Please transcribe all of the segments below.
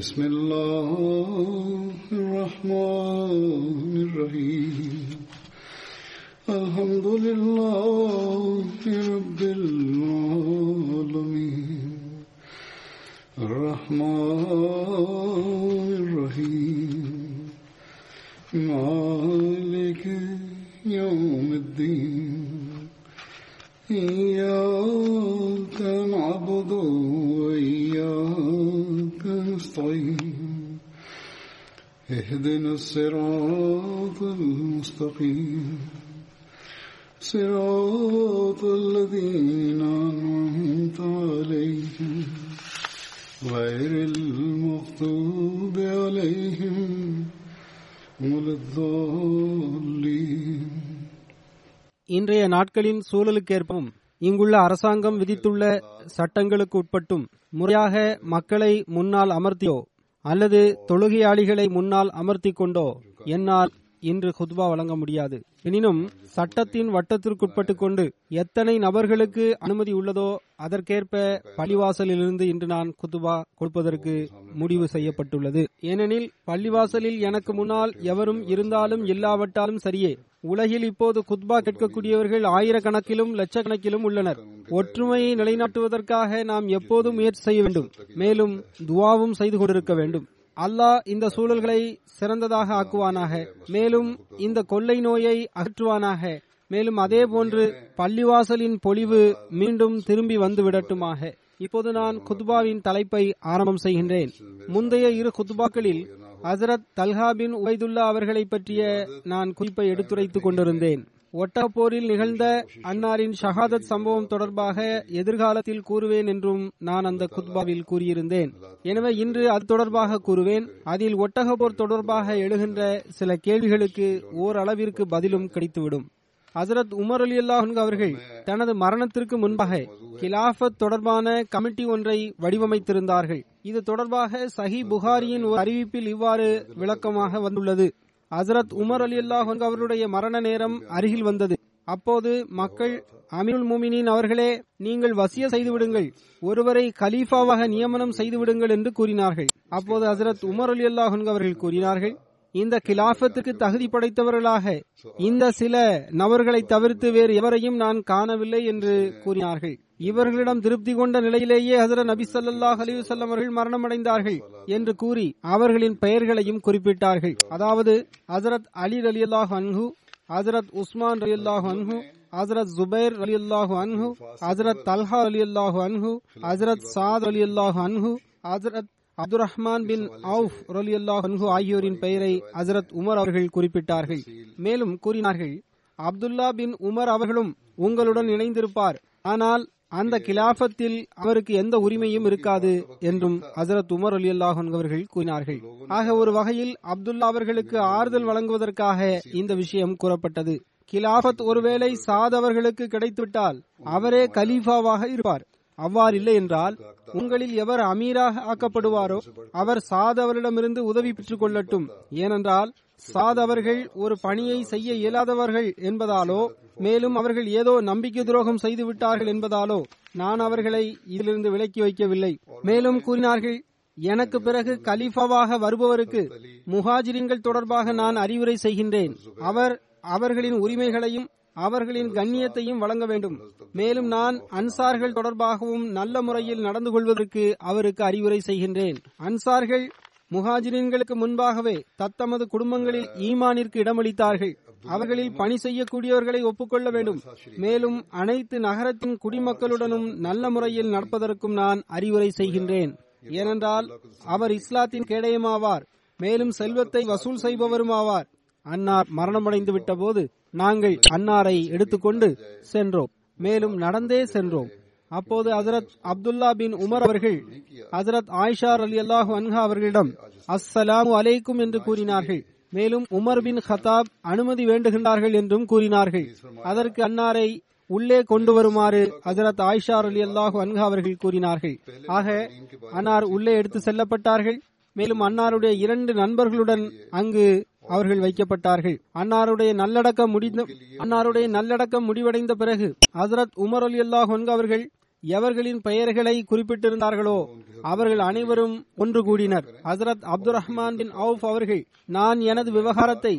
بسم الله الصراط المستقيم صراط الذين أنعمت عليهم غير المغضوب عليهم ولا الضالين இன்றைய நாட்களின் சூழலுக்கேற்பவும் இங்குள்ள அரசாங்கம் விதித்துள்ள சட்டங்களுக்கு உட்பட்டும் முறையாக மக்களை முன்னால் அமர்த்தியோ அல்லது தொழுகையாளிகளை முன்னால் அமர்த்தி கொண்டோ என்னால் இன்று குத்பா வழங்க முடியாது. எனினும் சட்டத்தின் வட்டத்திற்குட்பட்டு கொண்டு எத்தனை நபர்களுக்கு அனுமதி உள்ளதோ அதற்கேற்ப பள்ளிவாசலிலிருந்து இன்று நான் குத்துபா கொடுப்பதற்கு முடிவு செய்யப்பட்டுள்ளது. ஏனெனில் பள்ளிவாசலில் எனக்கு முன்னால் எவரும் இருந்தாலும் இல்லாவிட்டாலும் சரியே உலகில் இப்போது குத்பா கேட்கக்கூடியவர்கள் ஆயிரக்கணக்கிலும் லட்சக்கணக்கிலும் உள்ளனர். ஒற்றுமையை நிலைநாட்டுவதற்காக நாம் எப்போதும் முயற்சி செய்ய வேண்டும். மேலும் துவாவும் செய்து கொண்டிருக்க வேண்டும். அல்லாஹ் இந்த சூழல்களை சிறந்ததாக ஆக்குவானாக. மேலும் இந்த கொள்ளை நோயை அகற்றுவானாக. மேலும் அதே போன்று பள்ளிவாசலின் பொலிவு மீண்டும் திரும்பி வந்து விடட்டுமாக. இப்போது நான் குத்பாவின் தலைப்பை ஆரம்பம் செய்கின்றேன். முந்தைய இரு குத்பாக்களில் ஹசரத் தல்ஹா பின் உபைதுல்லா அவர்களை பற்றிய நான் குறிப்பை எடுத்துரைத்துக் கொண்டிருந்தேன். ஒட்டப்போரில் நிகழ்ந்த அன்னாரின் ஷஹாதத் சம்பவம் தொடர்பாக எதிர்காலத்தில் கூறுவேன் என்றும் நான் அந்த குத்பாவில் கூறியிருந்தேன். எனவே இன்று அது தொடர்பாக கூறுவேன். அதில் ஒட்டகப்போர் தொடர்பாக எழுகின்ற சில கேள்விகளுக்கு ஓரளவிற்கு பதிலும் கிடைத்துவிடும். ஹசரத் உமர் அலி அல்லாஹ் அவர்கள் தனது மரணத்திற்கு முன்பாக கிலாஃபத் தொடர்பான கமிட்டி ஒன்றை வடிவமைத்திருந்தார்கள். இது தொடர்பாக சஹி புகாரியின் ஒரு அறிவிப்பில் இவ்வாறு விளக்கமாக வந்துள்ளது. ஹசரத் உமர் அலி அல்லாஹ் அவருடைய மரண நேரம் அருகில் வந்தது. அப்போது மக்கள் அமீருல் முமினின் அவர்களே நீங்கள் வசிய செய்து விடுங்கள். ஒருவரை கலீஃபாவாக நியமனம் செய்து விடுங்கள் என்று கூறினார்கள். அப்போது ஹசரத் உமர் அலி அல்லாஹ் அவர்கள் கூறினார்கள் இந்த கிலாபத்துக்கு தகுதி படைத்தவர்களாக. இந்த சில நபர்களை தவிர்த்து வேறு எவரையும் நான் காணவில்லை என்று கூறினார்கள். இவர்களிடம் திருப்தி கொண்ட நிலையிலேயே ஹசரத் நபி சல்லாஹ் அலிவசல்லம் அவர்கள் மரணமடைந்தார்கள் என்று கூறி அவர்களின் பெயர்களையும் குறிப்பிட்டார்கள். அதாவது ஹசரத் அலி அலி அல்லாஹ் அன்ஹு ஹசரத் உஸ்மான் அலி அல்லாஹ் அன்ஹு ஹசரத் ஜுபைர் அலி அல்லாஹு அன்ஹு ஹசரத் தல்ஹா அலி அல்லாஹு அன்ஹு ஹசரத் சாத் அலி அல்லாஹு அன்ஹு ஹசரத் அப்துல் ரஹ்மான் பின் அவுஃப் ரலி அல்லாஹ் ஆகியோரின் பெயரை ஹசரத் உமர் அவர்கள் குறிப்பிட்டார்கள். மேலும் கூறினார்கள் அப்துல்லா பின் உமர் அவர்களும் உங்களுடன் இணைந்திருப்பார். ஆனால் அந்த கிலாபத்தில் அவருக்கு எந்த உரிமையும் இருக்காது என்றும் ஹசரத் உமர் அலி அல்லாஹ் அவர்கள் கூறினார்கள். ஆக ஒரு வகையில் அப்துல்லா அவர்களுக்கு ஆறுதல் வழங்குவதற்காக இந்த விஷயம் கூறப்பட்டது. கிலாபத் ஒருவேளை சாத் அவர்களுக்கு கிடைத்துவிட்டால் அவரே கலீஃபாவாக இருப்பார். அவ்வாறு இல்லை என்றால் உங்களில் எவர் அமீராக ஆக்கப்படுவாரோ அவர் சாத் அவரிடமிருந்து உதவி பெற்றுக் கொள்ளட்டும் ஏனென்றால் சாத் அவர்கள் ஒரு பணியை செய்ய இயலாதவர்கள் என்பதாலோ மேலும் அவர்கள் ஏதோ நம்பிக்கை துரோகம் செய்து விட்டார்கள் என்பதாலோ நான் அவர்களை இதிலிருந்து விலக்கி வைக்கவில்லை. மேலும் கூறினார்கள் எனக்கு பிறகு கலீஃபாவாக வருபவருக்கு முஹாஜிரின்கள் தொடர்பாக நான் அறிவுரை செய்கின்றேன். அவர் அவர்களின் உரிமைகளையும் அவர்களின் கண்ணியத்தையும் வழங்க வேண்டும். மேலும் நான் அன்சார்கள் தொடர்பாகவும் நல்ல முறையில் நடந்து கொள்வதற்கு அவருக்கு அறிவுரை செய்கின்றேன். அன்சார்கள் முஹாஜிரின்களுக்கு முன்பாகவே தத்தமது குடும்பங்களில் ஈமானிற்கு இடமளித்தார்கள். அவர்களில் பணி செய்யக்கூடியவர்களை ஒப்புக்கொள்ள வேண்டும். மேலும் அனைத்து நகரத்தின் குடிமக்களுடனும் நல்ல முறையில் நடப்பதற்கும் நான் அறிவுரை செய்கின்றேன். ஏனென்றால் அவர் இஸ்லாத்தின் கேடயமாவார். மேலும் செல்வத்தை வசூல் செய்பவருமாவார். அன்னார் மரணமடைந்து விட்ட போது நாங்கள் அன்னாரை எடுத்துக்கொண்டு சென்றோம். மேலும் நடந்தே சென்றோம். அப்போது ஹசரத் அப்துல்லா பின் உமர் அவர்கள் ஹசரத் ஆயிஷா அலி அல்லாஹு அன்ஹா அவர்களிடம் அஸ்ஸலாமு அலைக்கும் என்று கூறினார்கள். மேலும் உமர் பின் ஹத்தாப் அனுமதி வேண்டுகின்றார்கள் என்றும் கூறினார்கள். அதற்கு அன்னாரை உள்ளே கொண்டு வருமாறு ஹசரத் ஆயிஷா அலி அல்லாஹு அன்ஹா அவர்கள் கூறினார்கள். ஆக அன்னார் உள்ளே எடுத்து செல்லப்பட்டார்கள். மேலும் அன்னாருடைய இரண்டு நண்பர்களுடன் அங்கு அவர்கள் வைக்கப்பட்டார்கள். அன்னாருடைய நல்லடக்கம் முடிந்த அன்னாருடைய நல்லடக்கம் முடிவடைந்த பிறகு ஹசரத் உமர் அலி அல்லாஹ் அவர்கள் எவர்களின் பெயர்களை குறிப்பிட்டிருந்தார்களோ அவர்கள் அனைவரும் ஒன்று கூடினர். ஹசரத் அப்துல் ரஹ்மான் பின் அவுப் அவர்கள் நான் எனது விவகாரத்தை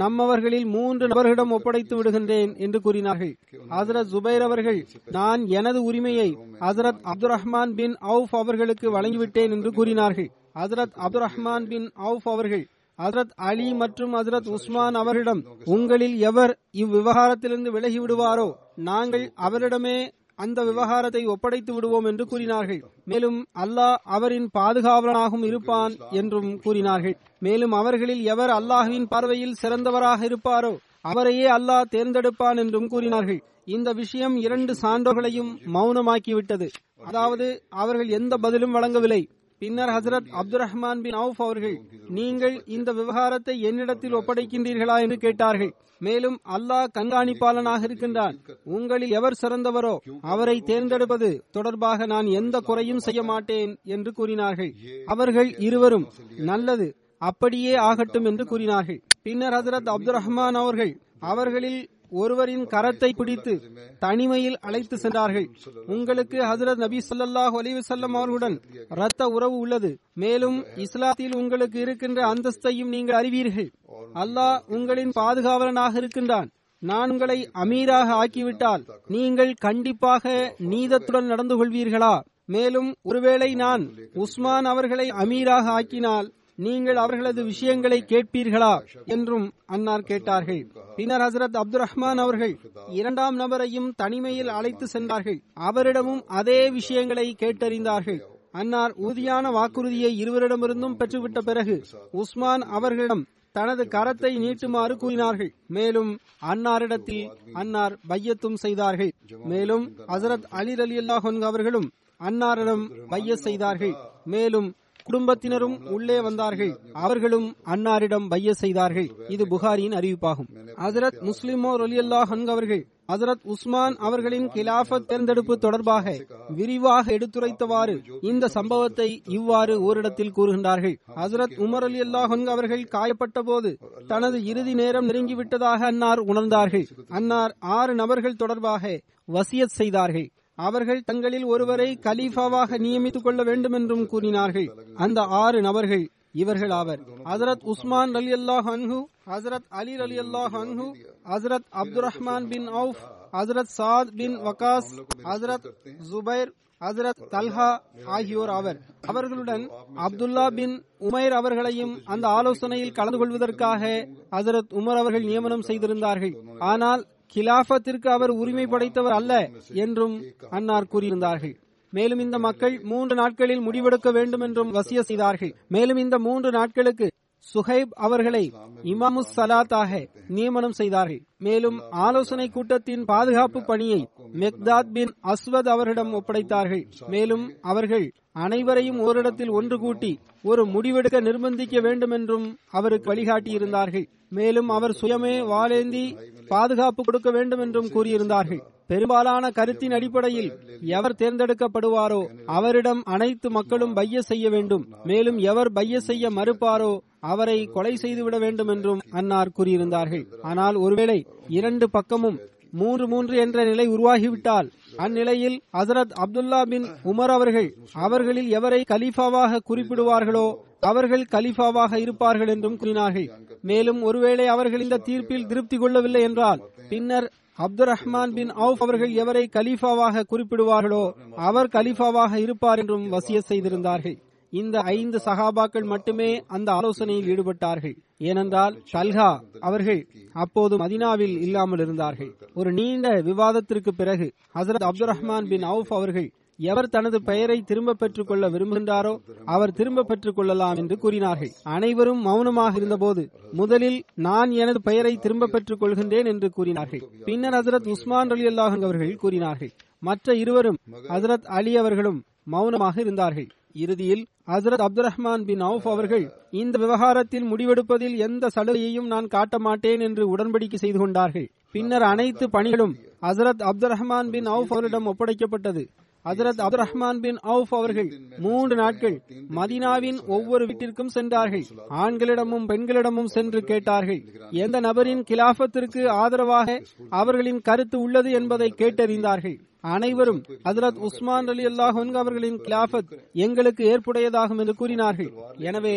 நம்மவர்களில் மூன்று நபர்களிடம் ஒப்படைத்து விடுகின்றேன் என்று கூறினார்கள். ஹசரத் ஜுபைர் அவர்கள் நான் எனது உரிமையை ஹசரத் அப்துல் ரஹ்மான் பின் அவுப் அவர்களுக்கு வழங்கிவிட்டேன் என்று கூறினார்கள். ஹசரத் அப்துல் ரஹ்மான் பின் அவுப் அவர்கள் ஹசரத் அலி மற்றும் ஹசரத் உஸ்மான் அவரிடம் உங்களில் எவர் இவ்விவகாரத்திலிருந்து விலகி விடுவாரோ நாங்கள் அவரிடமே அந்த விவகாரத்தை ஒப்படைத்து விடுவோம் என்று கூறினார்கள். மேலும் அல்லாஹ் அவரின் பாதுகாவலனாகவும் இருப்பான் என்றும் கூறினார்கள். மேலும் அவர்களில் எவர் அல்லாஹுவின் பார்வையில் சிறந்தவராக இருப்பாரோ அவரையே அல்லாஹ் தேர்ந்தெடுப்பான் என்றும் கூறினார்கள். இந்த விஷயம் இரண்டு சான்றோர்களையும் மௌனமாக்கிவிட்டது. அதாவது அவர்கள் எந்த பதிலும் வழங்கவில்லை. பின்னர் ஹசரத் அப்துல் ரஹ்மான் பின் அவுப் அவர்கள் நீங்கள் இந்த விவகாரத்தை என்னிடத்தில் ஒப்படைக்கின்றீர்களா? என்று கேட்டார்கள். மேலும் அல்லாஹ் கண்காணிப்பாளனாக இருக்கின்றான். உங்களில் எவர் சிறந்தவரோ அவரை தேர்ந்தெடுப்பது தொடர்பாக நான் எந்த குறையும் செய்ய மாட்டேன் என்று கூறினார்கள். அவர்கள் இருவரும் நல்லது அப்படியே ஆகட்டும் என்று கூறினார்கள். பின்னர் ஹசரத் அப்துல் ரஹ்மான் அவர்கள் அவர்களில் ஒருவரின் கரத்தை பிடித்து தனிமையில் அழைத்து சென்றார்கள். உங்களுக்கு ஹசரத் நபி ஸல்லல்லாஹு அலிவசல்லம் அவர்களுடன் இரத்த உறவு உள்ளது. மேலும் இஸ்லாத்தில் உங்களுக்கு இருக்கின்ற அந்தஸ்தையும் நீங்கள் அறிவீர்கள். அல்லாஹ் உங்களின் பாதுகாவலனாக இருக்கின்றான். நான் உங்களை அமீராக ஆக்கிவிட்டால் நீங்கள் கண்டிப்பாக நீதத்துடன் நடந்து கொள்வீர்களா? மேலும் ஒருவேளை நான் உஸ்மான் அவர்களை அமீராக ஆக்கினால் நீங்கள் அவர்களது விஷயங்களை கேட்பீர்களா என்றும் அன்னார் கேட்டார்கள். பின்னர் ஹசரத் அப்துல் ரஹ்மான் அவர்கள் இரண்டாம் நபரையும் தனிமையில் அழைத்து சென்றார்கள். அவரிடமும் அதே விஷயங்களை கேட்டறிந்தார்கள். அன்னார் உறுதியான வாக்குறுதியை இருவரிடமிருந்தும் பெற்றுவிட்ட பிறகு உஸ்மான் அவர்களிடம் தனது கரத்தை நீட்டுமாறு கூறினார்கள். மேலும் அன்னாரிடத்தில் அன்னார் பையத்தும் செய்தார்கள். மேலும் ஹசரத் அலி அலி அல்லாஹ் அவர்களும் அன்னாரிடம் பைய செய்தார்கள். மேலும் குடும்பத்தினரும் உள்ளே வந்தார்கள். அவர்களும் அன்னாரிடம் பைய செய்தார்கள். இது புகாரியின் அறிவிப்பாகும். ஹசரத் முஸ்லிமோ ரலியல்லாஹ் அவர்கள் ஹசரத் உஸ்மான் அவர்களின் கிலாஃபத் தேர்ந்தெடுப்பு தொடர்பாக விரிவாக எடுத்துரைத்தவாறு இந்த சம்பவத்தை இவ்வாறு ஓரிடத்தில் கூறுகின்றார்கள். ஹசரத் உமர் அலி அல்லாஹ் அவர்கள் காயப்பட்ட போது தனது இறுதி நேரம் நெருங்கிவிட்டதாக அன்னார் உணர்ந்தார்கள். அன்னார் ஆறு நபர்கள் தொடர்பாக வசியத் செய்தார்கள். அவர்கள் தங்களில் ஒருவரை கலீஃபாவாக நியமித்துக் கொள்ள வேண்டும் என்றும் கூறினார்கள். அந்த ஆறு நபர்கள் இவர்கள் ஆவர். ஹசரத் உஸ்மான் அலி அல்லாஹ் அன்ஹு ஹசரத் அலி அலி அல்லாஹ் அன்ஹு ஹசரத் அப்துல் ரஹ்மான் பின் அவுஃப் ஹசரத் சாத் பின் வகாஸ் ஹசரத் ஜுபைர் ஹசரத் தல்ஹா ஆகியோர் ஆவர். அவர்களுடன் அப்துல்லா பின் உமைர் அவர்களையும் அந்த ஆலோசனையில் கலந்து கொள்வதற்காக ஹசரத் உமர் அவர்கள் நியமனம் செய்திருந்தார்கள். ஆனால் கிலாபத்திற்கு அவர் உரிமை படைத்தவர் அல்ல என்றும் அன்னார் கூறியிருந்தார்கள். மேலும் இந்த மக்கள் மூன்று நாட்களில் முடிவெடுக்க வேண்டும் என்றும் வசிய செய்தார்கள். மேலும் இந்த மூன்று நாட்களுக்கு சுஹைப் அவர்களை இமாமு சலாத்தாக நியமனம் செய்தார்கள். மேலும் ஆலோசனை கூட்டத்தின் பாதுகாப்பு பணியை மெக்தாத் பின் அஸ்வத் அவரிடம் ஒப்படைத்தார்கள். மேலும் அவர்கள் அனைவரையும் ஓரிடத்தில் ஒன்று கூட்டி ஒரு முடிவெடுக்க நிர்பந்திக்க வேண்டும் என்றும் அவருக்கு வழிகாட்டியிருந்தார்கள். மேலும் அவர் சுயமே வாழேந்தி பாதுகாப்பு கொடுக்க வேண்டும் என்றும் கூறியிருந்தார்கள். பெரும்பாலான கருத்தின் அடிப்படையில் எவர் தேர்ந்தெடுக்கப்படுவாரோ அவரிடம் அனைத்து மக்களும் பைய செய்ய வேண்டும். மேலும் எவர் பைய செய்ய மறுப்பாரோ அவரை கொலை செய்துவிட வேண்டும் என்றும் அன்னார் கூறியிருந்தார்கள். ஆனால் ஒருவேளை இரண்டு பக்கமும் மூன்று மூன்று என்ற நிலை உருவாகிவிட்டால் அந்நிலையில் ஹசரத் அப்துல்லா பின் உமர் அவர்கள் அவர்களில் எவரை கலீஃபாவாக குறிப்பிடுவார்களோ அவர்கள் கலீஃபாவாக இருப்பார்கள் என்றும் கூறினார்கள். மேலும் ஒருவேளை அவர்கள் இந்த தீர்ப்பில் திருப்தி கொள்ளவில்லை என்றால் பின்னர் அப்துல் ரஹ்மான் பின் அவுப் அவர்கள் எவரை கலீஃபாவாக குறிப்பிடுவார்களோ அவர் கலீஃபாவாக இருப்பார் என்றும் வசிய செய்திருந்தார்கள். இந்த ஐந்து சகாபாக்கள் மட்டுமே அந்த ஆலோசனையில் ஈடுபட்டார்கள். ஏனென்றால் தல்ஹா அவர்கள் அப்போது மதினாவில் இல்லாமல் இருந்தார்கள். ஒரு நீண்ட விவாதத்திற்கு பிறகு ஹசரத் அப்துல் ரஹ்மான் பின் அவுஃப் அவர்கள் எவர் தனது பெயரை திரும்ப பெற்றுக் கொள்ள விரும்புகின்றாரோ அவர் திரும்ப பெற்றுக் கொள்ளலாம் என்று கூறினார்கள். அனைவரும் மௌனமாக இருந்தபோது முதலில் நான் எனது பெயரை திரும்ப பெற்றுக் கொள்கின்றேன் என்று கூறினார்கள். பின்னர் ஹசரத் உஸ்மான் அலி அல்லாஹ் அவர்கள் கூறினார்கள். மற்ற இருவரும் ஹசரத் அலி அவர்களும் மௌனமாக இருந்தார்கள். இறுதியில் ஹசரத் அப்துல் ரஹ்மான் பின் அவுஃப் அவர்கள் இந்த விவகாரத்தில் முடிவெடுப்பதில் எந்த சலுகையையும் நான் காட்ட மாட்டேன் என்று உடன்படிக்கை செய்து கொண்டார்கள். பின்னர் அனைத்து பணிகளும் ஹசரத் அப்துல் ரஹ்மான் பின் அவுஃப் அவரிடம் ஒப்படைக்கப்பட்டது. ஹசரத் அப்துல் ரஹ்மான் பின் அவுஃப் அவர்கள் மூன்று நாட்கள் மதினாவின் ஒவ்வொரு வீட்டிற்கும் சென்றார்கள். ஆண்களிடமும் பெண்களிடமும் சென்று கேட்டார்கள். எந்த நபரின் கிலாபத்திற்கு ஆதரவாக அவர்களின் கருத்து உள்ளது என்பதை கேட்டறிந்தார்கள். அனைவரும் ஹசரத் உஸ்மான் அலி அல்லாஹ் அவர்களின் கிலாபத் எங்களுக்கு ஏற்புடையதாகும் என்று கூறினார்கள். எனவே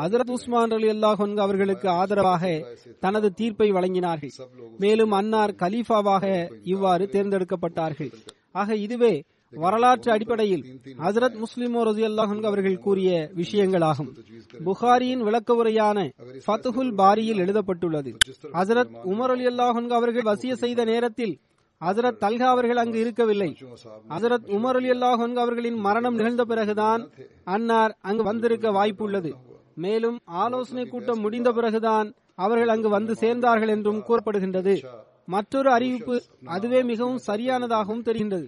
ஹசரத் உஸ்மான் அலி அல்லாஹ் அவர்களுக்கு ஆதரவாக தனது தீர்ப்பை வழங்கினார்கள். மேலும் அன்னார் கலீஃபாவாக இவ்வாறு தேர்ந்தெடுக்கப்பட்டார்கள். ஆக இதுவே வரலாற்று அடிப்படையில் ஹசரத் முஸ்லிமோ ரசி அல்லாஹ் அவர்கள் கூறிய விஷயங்களாகும். புகாரியின் விளக்க உரையான ஃபத்துஹுல் பாரியில் எழுதப்பட்டுள்ளது. ஹசரத் உமர் அலி அல்லாஹ் அவர்கள் வசிய செய்த நேரத்தில் ஹசரத் தல்கா அவர்கள் அங்கு இருக்கவில்லை. ஹசரத் உமர் அலி அல்லாஹ் அவர்களின் மரணம் நிகழ்ந்த பிறகுதான் அன்னார் அங்கு வந்திருக்க வாய்ப்பு உள்ளது மேலும் ஆலோசனை கூட்டம் முடிந்த பிறகுதான் அவர்கள் அங்கு வந்து சேர்ந்தார்கள் என்றும் கூறப்படுகின்றது. மற்றொரு அறிவிப்பு அதுவே மிகவும் சரியானதாகவும் தெரிகின்றது.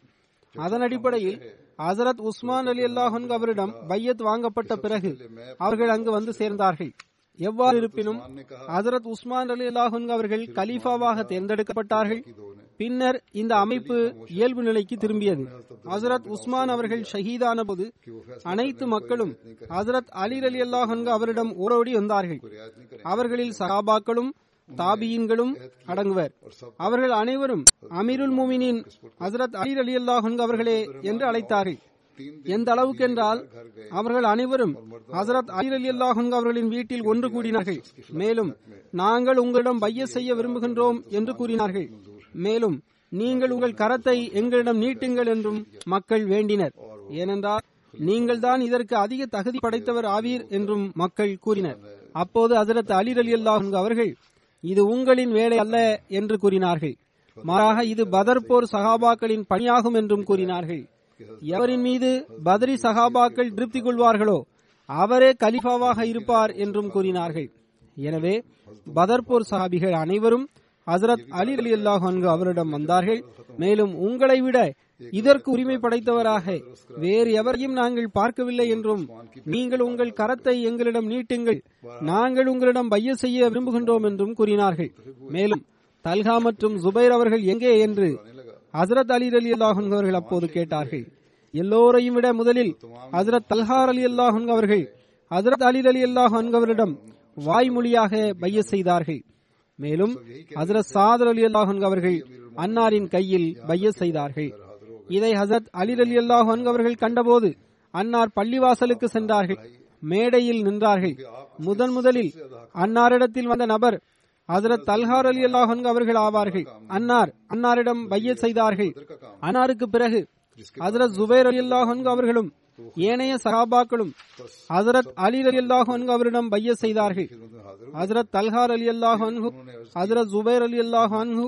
அதன் அடிப்படையில் ஹசரத் உஸ்மான் அலி அல்லாஹன் அவரிடம் பையத் வாங்கப்பட்ட பிறகு அவர்கள் அங்கு வந்து சேர்ந்தார்கள். எவ்வாறு இருப்பினும் ஹசரத் உஸ்மான் அலி அல்லாஹன் அவர்கள் கலீஃபாவாக தேர்ந்தெடுக்கப்பட்டார்கள். பின்னர் இந்த அமைப்பு இயல்பு நிலைக்கு திரும்பியது. ஹசரத் உஸ்மான் அவர்கள் ஷஹீதான போது அனைத்து மக்களும் ஹசரத் அலி அலி அல்லாஹன் அவரிடம் ஓடோடி வந்தார்கள். அவர்களில் சகாபாக்களும் தாபியின்களும் அடங்குவர். அவர்கள் அனைவரும் அமீருல் மோமினின் ஹசரத் அலி அலி அல்லாஹன் அவர்களே என்று அழைத்தார்கள். எந்த அளவுக்கு என்றால் அவர்கள் அனைவரும் ஹசரத் அலி அலி அல்லாஹன் அவர்களின் வீட்டில் ஒன்று கூடினார்கள். மேலும் நாங்கள் உங்களிடம் பைய செய்ய விரும்புகின்றோம் என்று கூறினார்கள். மேலும் நீங்கள் உங்கள் கரத்தை எங்களிடம் நீட்டுங்கள் என்றும் மக்கள் வேண்டினர். ஏனென்றால் நீங்கள் தான் இதற்கு அதிக தகுதி படைத்தவர் ஆவீர் என்றும் மக்கள் கூறினர். அப்போது அதிரத் அலி அலி அல்லாஹ் அவர்கள் இது உங்களின் வேலை அல்ல என்று கூறினார்கள். மாறாக இது பதர் போர் சகாபாக்களின் பணியாகும் என்றும் கூறினார்கள். எவரின் மீது பதரி சகாபாக்கள் திருப்தி கொள்வார்களோ அவரே கலிஃபாவாக இருப்பார் என்றும் கூறினார்கள். எனவே பதர்போர் சகாபிகள் அனைவரும் ஹசரத் அலி அலி அல்லாஹ் அவரிடம் வந்தார்கள். மேலும் உங்களை விட இதற்கு உரிமை படைத்தவராக வேறு எவரையும் நாங்கள் பார்க்கவில்லை என்றும் நீங்கள் உங்கள் கரத்தை எங்களிடம் நீட்டுங்கள் நாங்கள் உங்களிடம் பைய செய்ய விரும்புகின்றோம் என்றும் கூறினார்கள். மேலும் தல்கா மற்றும் ஜுபைர் அவர்கள் எங்கே என்று ஹசரத் அலி அலி அல்லாஹன் அவர்கள் அப்போது கேட்டார்கள். எல்லோரையும் விட முதலில் ஹசரத் தல்ஹார் அலி அல்லாஹன் அவர்கள் ஹசரத் அலி அலி அல்லாஹ் அவரிடம் வாய்மொழியாக பைய செய்தார்கள். மேலும் ஹசரத் சாதர் அலி அல்லாஹன் அவர்கள் அன்னாரின் கையில் பைய செய்தார்கள். இதை ஹசரத் அலி அலி அல்லாஹன் அவர்கள் கண்டபோது அன்னார் பள்ளிவாசலுக்கு சென்றார்கள். மேடையில் நின்றார்கள். முதன் முதலில் அன்னாரிடத்தில் வந்த நபர் ஹசரத் தல்ஹார் அலி அல்லாஹன் அவர்கள் ஆவார்கள். அன்னார் அன்னாரிடம் பைய செய்தார்கள். அன்னாருக்கு பிறகு ஹசரத் ஜுபைர் அலி அல்லாஹன் அவர்களும் ஏனைய சகாபாக்களும் ஹசரத் அலி அலி அல்லாஹ் அவரிடம் பைய செய்தார்கள். ஹசரத் தல்ஹார் அலி அல்லாஹ் அன்ஹு ஹசரத் ஜுபைர் அலி அல்லாஹ் அன்ஹு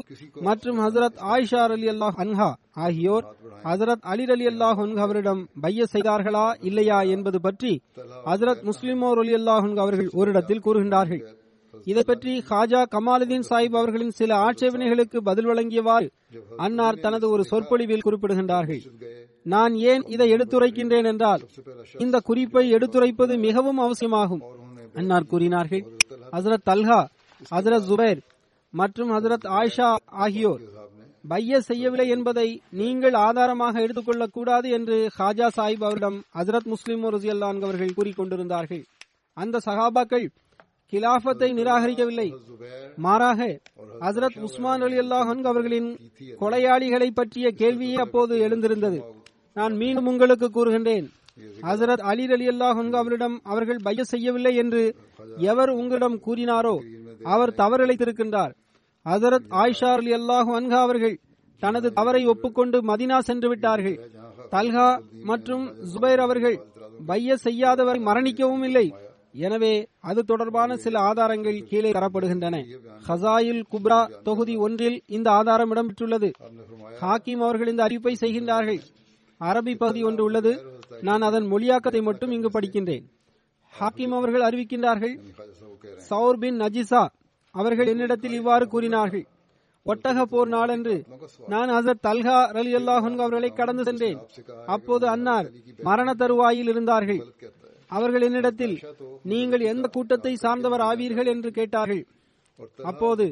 மற்றும் ஹசரத் ஆயிஷா அலி அல்லாஹ் அன்ஹா ஆகியோர் ஹசரத் அலி அலி அல்லாஹ் அவரிடம் பைய செய்தார்களா இல்லையா என்பது பற்றி ஹசரத் முஸ்லிமோர் அலி அல்லாஹ் அவர்கள் ஓரிடத்தில் கூறுகின்றார்கள். இதை பற்றி ஹாஜா கமாலுதீன் சாஹிப் அவர்களின் சில ஆட்சேபனைகளுக்கு பதில் வழங்கியவாறு அன்னார் தனது ஒரு சொற்பொழிவில் குறிப்பிடுகின்றார்கள். நான் ஏன் இதை எடுத்துரைக்கின்றேன் என்றால் இந்த குறிப்பை எடுத்துரைப்பது மிகவும் அவசியமாகும். அன்னார் கூறினார்கள் ஹசரத் அல்ஹா ஹசரத் ஜுபைர் மற்றும் ஹசரத் ஆயிஷா ஆகியோர் பைய செய்யவில்லை என்பதை நீங்கள் ஆதாரமாக எடுத்துக்கொள்ளக் கூடாது என்று ஹாஜா சாஹிப் அவரிடம் ஹசரத் முஸ்லிம் ரசியல்லான் அவர்கள் கூறிக்கொண்டிருந்தார்கள். அந்த சகாபாக்கள் கிலாபத்தை நிராகரிக்கவில்லை. மாறாக ஹசரத் உஸ்மான் அலி அல்லாஹ் அவர்களின் கொலையாளிகளை பற்றிய கேள்வியே அப்போது எழுந்திருந்தது. நான் மீண்டும் உங்களுக்கு கூறுகின்றேன். ஹசரத் அலி அலி அல்லாஹ் அவரிடம் அவர்கள் பைய செய்யவில்லை என்று எவர் உங்களிடம் கூறினாரோ? அவர் தவறிழைத்திருக்கின்றார். ஹசரத் ஆயிஷா அலி அல்லாஹு அன்ஹா அவர்கள் தனது தவறை ஒப்புக்கொண்டு மதினா சென்று விட்டார்கள். தல்ஹா மற்றும் ஜுபைர் அவர்கள் பைய செய்யாதவரை மரணிக்கவும் இல்லை. எனவே அது தொடர்பான சில ஆதாரங்கள் கீழே தரப்படுகின்றன. ஹசாயில் குப்ரா தொகுதி ஒன்றில் இந்த ஆதாரம் இடம்பெற்றுள்ளது. ஹாக்கிம் அவர்கள் இந்த அறிவிப்பை செய்கின்றார்கள். அரபி பகுதி ஒன்று உள்ளது. நான் அதன் மொழியாக்கத்தை மட்டும் இங்கு படிக்கின்றேன். ஹாக்கிம் அவர்கள் அறிவிக்கின்றார்கள் சவுர் பின் நஜிசா அவர்கள் என்னிடத்தில் இவ்வாறு கூறினார்கள் ஒட்டக போர் நாளன்று நான் ஹசரத் தல்ஹா அலி அல்லாஹன் அவர்களை கடந்து சென்றேன். அப்போது அன்னார் மரண தருவாயில் இருந்தார்கள். அவர்கள் என்னிடத்தில் நீங்கள் எந்த கூட்டத்தை சார்ந்தவர் ஆவீர்கள்? என்று கேட்டார்கள். அப்போது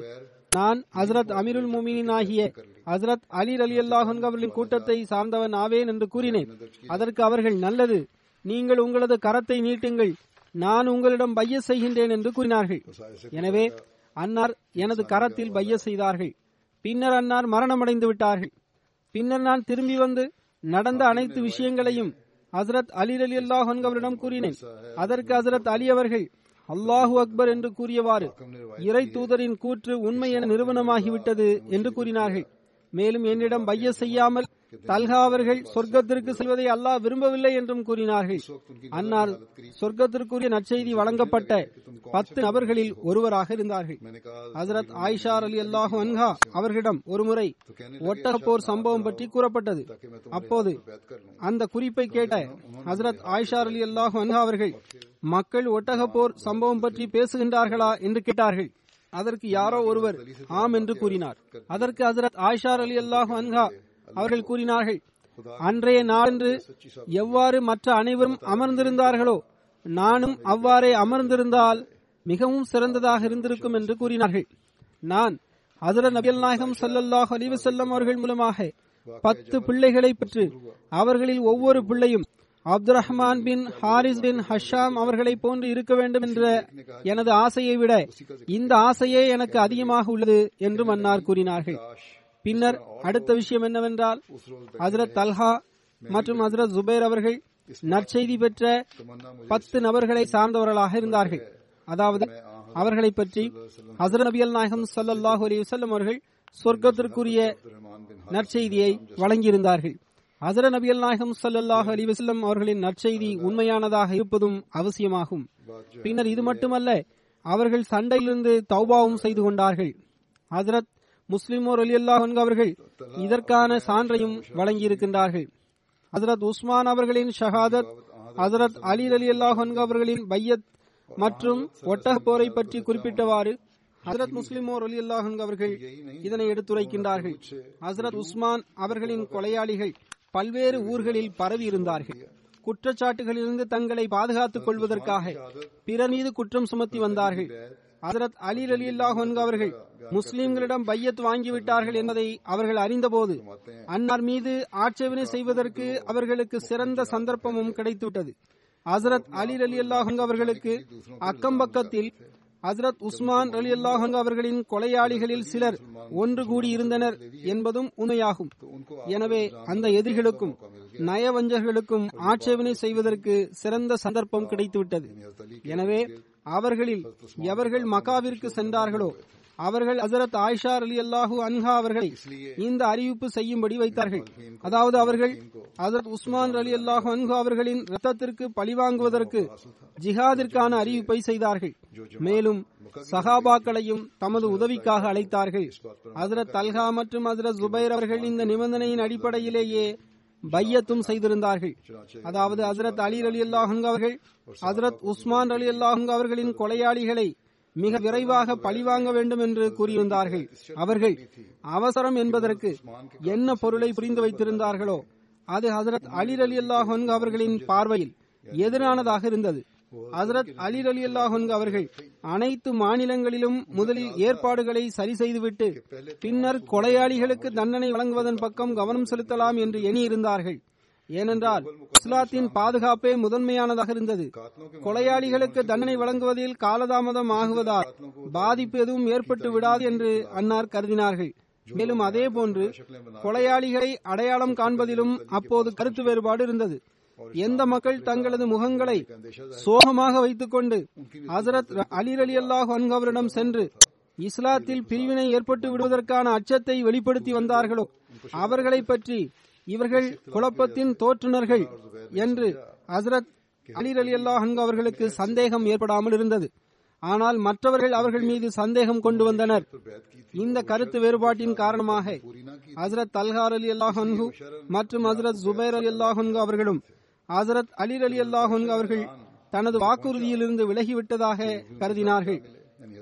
நான் ஹசரத் அமீருல் முமினின் ஆகிய ஹசரத் அலி அலி அல்லாஹன் அவர்களின் கூட்டத்தை சார்ந்தவன் ஆவேன் என்று கூறினேன். அதற்கு அவர்கள் நல்லது. நீங்கள் உங்களது கரத்தை நீட்டுங்கள். நான் உங்களிடம் பைய செய்கின்றேன் என்று கூறினார்கள். எனவே அன்னார் எனது கரத்தில் பைய செய்தார்கள். பின்னர் அன்னார் மரணமடைந்து விட்டார்கள். பின்னர் நான் திரும்பி வந்து நடந்த அனைத்து விஷயங்களையும் ஹசரத் அலி அலி அல்லாஹ் அவரிடம் கூறினேன். அதற்கு ஹசரத் அலி அவர்கள் அல்லாஹு அக்பர் என்று கூறியவாறு இறை தூதரின் கூற்று உண்மை என நிறுவனமாகிவிட்டது என்று கூறினார்கள். மேலும் என்னிடம் பைய செய்யாமல் தல்ஹா அவர்கள் சொர்க்கத்திற்கு செல்வதை அல்லாஹ் விரும்பவில்லை என்றும் கூறினார்கள். அன்னார் சொர்க்கத்திற்குரிய நற்செய்தி வழங்கப்பட்ட பத்து நபர்களில் ஒருவராக இருந்தார்கள். ஹசரத் ஆயிஷார் அலி அல்லாஹு அன்ஹா அவர்களிடம் ஒருமுறை ஒட்டக போர் சம்பவம் பற்றி கூறப்பட்டது. அப்போது அந்த குறிப்பை கேட்ட ஹசரத் ஆயிஷார் அலி அல்லாஹு அன்ஹா அவர்கள் மக்கள் ஒட்டக போர் சம்பவம் பற்றி பேசுகின்றார்களா? என்று கேட்டார்கள். அதற்கு யாரோ ஒருவர் ஆம் என்று கூறினார். அதற்கு ஹசரத் ஆயிஷார் அலி அல்லாஹு அன்ஹா அவர்கள் கூறினார்கள் அன்றைய நாளன்று எவ்வாறு மற்ற அனைவரும் அமர்ந்திருந்தார்களோ நானும் அவ்வாறே அமர்ந்திருந்தால் மிகவும் சிறந்ததாக இருந்திருக்கும் என்று கூறினார்கள். நான் ஹசரத் நபியல் நாயகம் சல்லல்லாஹ் அலிவசல்லம் அவர்கள் மூலமாக பத்து பிள்ளைகளை பெற்று அவர்களில் ஒவ்வொரு பிள்ளையும் Abdul Rahman bin Harith bin Hisham அவர்களை போன்று இருக்க வேண்டும் என்ற எனது ஆசையை விட இந்த ஆசையே எனக்கு அதிகமாக உள்ளது என்று மன்னார் கூறினார்கள். பின்னர் அடுத்த விஷயம் என்னவென்றால் ஹசரத் தல்ஹா மற்றும் ஹசரத் ஜுபேர் அவர்கள் நற்செய்தி பெற்ற பத்து நபர்களை சார்ந்தவர்களாக இருந்தார்கள். அதாவது அவர்களை பற்றி ஹசரத் நபியல் நாயகம் சல்லாஹூ அலி வசல்லம் அவர்கள் சொர்க்கத்திற்குரிய நற்செய்தியை வழங்கியிருந்தார்கள். ஹசர நபியல் நாயகம் சல்லாஹ் அலி வசல்லம் அவர்களின் நற்செய்தி உண்மையானதாக இருப்பதும் அவசியமாகும். பின்னர் இது மட்டுமல்ல அவர்கள் சண்டையிலிருந்து தௌபாவும் செய்து கொண்டார்கள். ஹசரத் முஸ்லிமோர் அலியல்லா அல்லாஹ் அவர்கள் இதற்கான சான்றையும் வழங்கியிருக்கின்றார்கள். ஹசரத் உஸ்மான் அவர்களின் ஷஹாதத் ஹசரத் அலி அலி அல்லாஹ் அவர்களின் பையத் மற்றும் ஒட்டக போரை பற்றி குறிப்பிட்டவாறு ஹசரத் முஸ்லிமோர் அலி அல்லாஹ் அவர்கள் இதனை எடுத்துரைக்கின்றார்கள். ஹசரத் உஸ்மான் அவர்களின் கொலையாளிகள் பல்வேறு ஊர்களில் பரவி இருந்தார்கள். குற்றச்சாட்டுகளிலிருந்து தங்களை பாதுகாத்துக் கொள்வதற்காக பிறர் மீது குற்றம் சுமத்தி வந்தார்கள். ஹசரத் அலி அலி அல்லாஹ் அவர்கள் முஸ்லிம்களிடம் பையத் வாங்கிவிட்டார்கள் என்பதை அவர்கள் அறிந்தபோது அன்னார் மீது ஆட்சேபனை செய்வதற்கு அவர்களுக்கு சிறந்த சந்தர்ப்பமும் கிடைத்துவிட்டது. ஹசரத் அலி அலி அல்லாஹ் அவர்களுக்கு அக்கம்பக்கத்தில் ஹசரத் உஸ்மான் அலி அல்லாஹ் அவர்களின் கொலையாளிகளில் சிலர் ஒன்று கூடி இருந்தனர் என்பதும் உண்மையாகும். எனவே அந்த எதிரிகளுக்கும் நயவஞ்சர்களுக்கும் ஆட்சேபனை செய்வதற்கு சிறந்த சந்தர்ப்பம் கிடைத்துவிட்டது. எனவே அவர்களில் எவர்கள் மகாவிற்கு சென்றார்களோ அவர்கள் ஹசரத் ஆயிஷா அலி அல்லாஹூ அன்ஹா அவர்களை இந்த அறிவிப்பு செய்யும்படி வைத்தார்கள். அதாவது அவர்கள் ஹசரத் உஸ்மான் அலி அல்லாஹூ அன்ஹா அவர்களின் ரத்தத்திற்கு பழிவாங்குவதற்கு ஜிஹாதிற்கான அறிவிப்பை செய்தார்கள். மேலும் சஹாபாக்களையும் தமது உதவிக்காக அழைத்தார்கள். ஹசரத் அல்ஹா மற்றும் ஹசரத் ஜுபைர் அவர்கள் இந்த நிபந்தனையின் அடிப்படையிலேயே பையத்தும் செய்திருந்தார்கள். அதாவது ஹசரத் அலி அலி அல்லாஹுங்க அவர்கள் ஹசரத் உஸ்மான் அலி அல்லாஹுங்க அவர்களின் கொலையாளிகளை மிக விரைவாக பழிவாங்க வேண்டும் என்று கூறியிருந்தார்கள். அவர்கள் அவசரம் என்பதற்கு என்ன பொருளை புரிந்து வைத்திருந்தார்களோ அது ஹசரத் அலி அலி அல்லாஹன் அவர்களின் பார்வையில் எதிரானதாக இருந்தது. ஹசரத் அலி அலி அல்லாஹன் அவர்கள் அனைத்து மாநிலங்களிலும் முதலில் ஏற்பாடுகளை சரி செய்துவிட்டு பின்னர் கொலையாளிகளுக்கு தண்டனை வழங்குவதன் பக்கம் கவனம் செலுத்தலாம் என்று எண்ணியிருந்தார்கள். ஏனென்றால் இஸ்லாத்தின் பாதுகாப்பே முதன்மையானதாக இருந்தது. கொலையாளிகளுக்கு தண்டனை வழங்குவதில் காலதாமதம் ஆகுவதால் பாதிப்பு எதுவும் ஏற்பட்டு விடாது என்று அன்னார் கருதினார்கள். மேலும் அதே போன்று கொலையாளிகளை அடையாளம் காண்பதிலும் அப்போது கருத்து வேறுபாடு இருந்தது. எந்த மக்கள் தங்களது முகங்களை சோகமாக வைத்துக்கொண்டு ஹசரத் அலி அலி அல்லாஹ் அவரிடம் சென்று இஸ்லாத்தில் பிரிவினை ஏற்பட்டு விடுவதற்கான அச்சத்தை வெளிப்படுத்தி வந்தார்களோ அவர்களை பற்றி இவர்கள் குழப்பத்தின் தோற்றுநர்கள் என்று ஹசரத் அலி அலி அல்லாஹ் அவர்களுக்கு சந்தேகம் ஏற்படாமல் இருந்தது. ஆனால் மற்றவர்கள் அவர்கள் மீது சந்தேகம் கொண்டு வந்தனர். இந்த கருத்து வேறுபாட்டின் காரணமாக ஹசரத் அல்ஹார் அலி அல்லாஹன்ஹு மற்றும் ஹசரத் ஜுபைர் அலி அல்லாஹன்ஹு அவர்களும் ஹசரத் அலி அலி அல்லாஹன் அவர்கள் தனது வாக்குறுதியிலிருந்து விலகிவிட்டதாக கருதினார்கள்.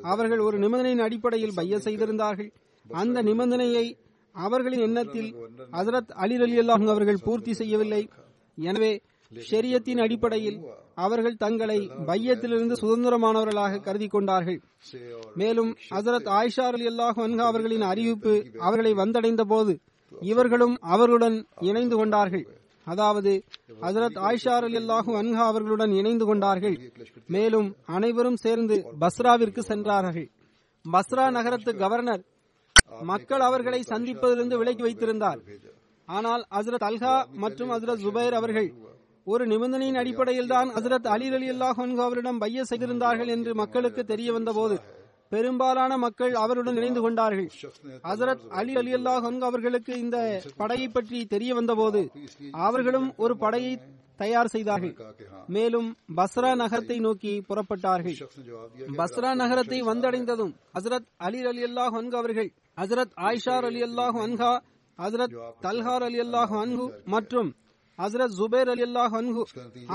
அவர்கள் ஒரு நிபந்தனையின் அடிப்படையில் பைய செய்திருந்தார்கள். அந்த நிபந்தனையை அவர்களின் எண்ணத்தில் ஹசரத் அலி அலி அல்லாஹ் அவர்கள் பூர்த்தி செய்யவில்லை. எனவே ஷெரியத்தின் அடிப்படையில் அவர்கள் தங்களை பையத்திலிருந்து சுதந்திரமானவர்களாக கருதி கொண்டார்கள் மேலும் ஹசரத் ஆயிஷா அலி அல்லாஹ் அன்ஹா அவர்களின் அறிவிப்பு அவர்களை வந்தடைந்த போது இவர்களும் அவருடன் இணைந்து கொண்டார்கள். அதாவது ஹசரத் ஆயிஷார் அலி அல்லாஹூ அன்ஹா அவர்களுடன் இணைந்து கொண்டார்கள். மேலும் அனைவரும் சேர்ந்து பஸ்ராவிற்கு சென்றார்கள். பஸ்ரா நகரத்து கவர்னர் மக்கள் அவர்களை சந்திப்பதிலிருந்து விலக்கி வைத்திருந்தார். ஆனால் ஹசரத் அல்ஹா மற்றும் ஹசரத் ஜுபைர் அவர்கள் ஒரு நிபந்தனையின் அடிப்படையில் தான் ஹசரத் அலி அலி அல்லாஹ் அவரிடம் பைய செய்திருந்தார்கள் என்று மக்களுக்கு தெரிய வந்தபோது பெரும்பாலான மக்கள் அவருடன் இணைந்து கொண்டார்கள். ஹசரத் அலி அலி அல்லாஹ் அவர்களுக்கு இந்த படையை பற்றி தெரிய வந்தபோது அவர்களும் ஒரு படையை தயார் செய்தார்கள். மேலும் பஸ்ரா நகரத்தை நோக்கி புறப்பட்டார்கள். பஸ்ரா நகரத்தை வந்தடைந்ததும் ஹசரத் அலி அலி அல்லாஹ் அவர்கள் ஹசரத் ஆயிஷார் அலி அல்லாஹ் அன்ஹா ஹசரத் தல்ஹார் அலி அல்லாஹ் அன்ஹு மற்றும் ஹசரத் ஜுபேர் அலி அல்லாஹ் அன்ஹு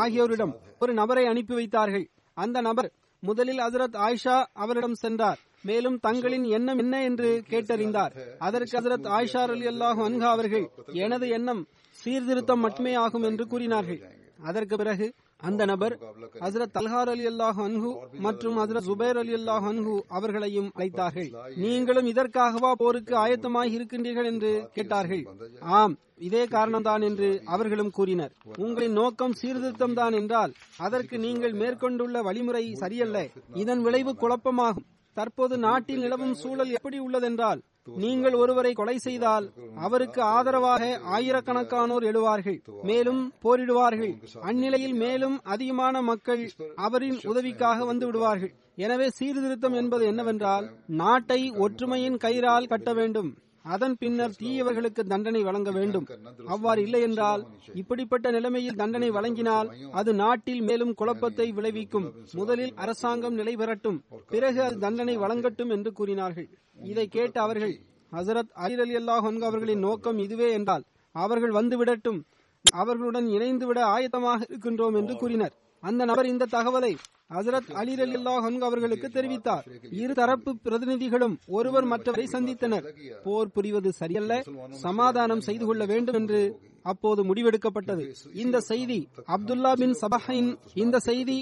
ஆகியோரிடம் ஒரு நபரை அனுப்பி வைத்தார்கள். அந்த நபர் முதலில் ஹசரத் ஆயிஷா அவரிடம் சென்றார். மேலும் தங்களின் எண்ணம் என்ன என்று கேட்டறிந்தார். அதற்கு ஹசரத் ஆயிஷா அலி அல்லாஹு அன்ஹா அவர்கள் எனது எண்ணம் சீர்திருத்தம் மட்டுமே ஆகும் என்று கூறினார்கள். அதற்கு பிறகு அந்த நபர் ஹசரத் தல்ஹார் அலி அல்லாஹ் அன்ஹு மற்றும் ஹசரத் ஜுபேர் அலி அல்லாஹ் அன்ஹு அவர்களையும் அழைத்தார்கள். நீங்களும் இதற்காகவா போருக்கு ஆயத்தமாக இருக்கின்றீர்கள்? என்று கேட்டார்கள். ஆம் இதே காரணம்தான் என்று அவர்களும் கூறினர். உங்களின் நோக்கம் சீர்திருத்தம் தான் என்றால் அதற்கு நீங்கள் மேற்கொண்டுள்ள வழிமுறை சரியல்ல. இதன் விளைவு குழப்பமாகும். தற்போது நாட்டில் நிலவும் சூழல் எப்படி உள்ளதென்றால் நீங்கள் ஒருவரை கொலை செய்தால் அவருக்கு ஆதரவாக ஆயிரக்கணக்கானோர் எழுவார்கள். மேலும் போரிடுவார்கள். அந்நிலையில் மேலும் அதிகமான மக்கள் அவரின் உதவிக்காக வந்து விடுவார்கள் எனவே சீர்திருத்தம் என்பது என்னவென்றால் நாட்டை ஒற்றுமையின் கயிறால் கட்ட வேண்டும். அதன் பின்னர் தீயவர்களுக்கு தண்டனை வழங்க வேண்டும். அவ்வாறு இல்லை என்றால் இப்படிப்பட்ட நிலைமையில் தண்டனை வழங்கினால் அது நாட்டில் மேலும் குழப்பத்தை விளைவிக்கும். முதலில் அரசாங்கம் நிலை பெறட்டும் பிறகு அது தண்டனை வழங்கட்டும் என்று கூறினார்கள். இதை கேட்ட அவர்கள் ஹசரத் அலி அலி அல்லாஹ் அவர்களின் நோக்கம் இதுவே என்றால் அவர்கள் வந்து விடட்டும் அவர்களுடன் இணைந்து விட ஆயத்தமாக இருக்கின்றோம் என்று கூறினர். அந்த நபர் இந்த தகவலை ஹசரத் அலி அலி அல்லாஹ் அவர்களுக்கு தெரிவித்தார். இரு தரப்பு பிரதிநிதிகளும் ஒருவர் மற்றவரை சந்தித்தனர். போர் புரிவது சரியல்ல சமாதானம் செய்து கொள்ள வேண்டும் என்று அப்போது முடிவெடுக்கப்பட்டது. இந்த செய்தி அப்துல்லா பின் சபஹின் இந்த செய்தி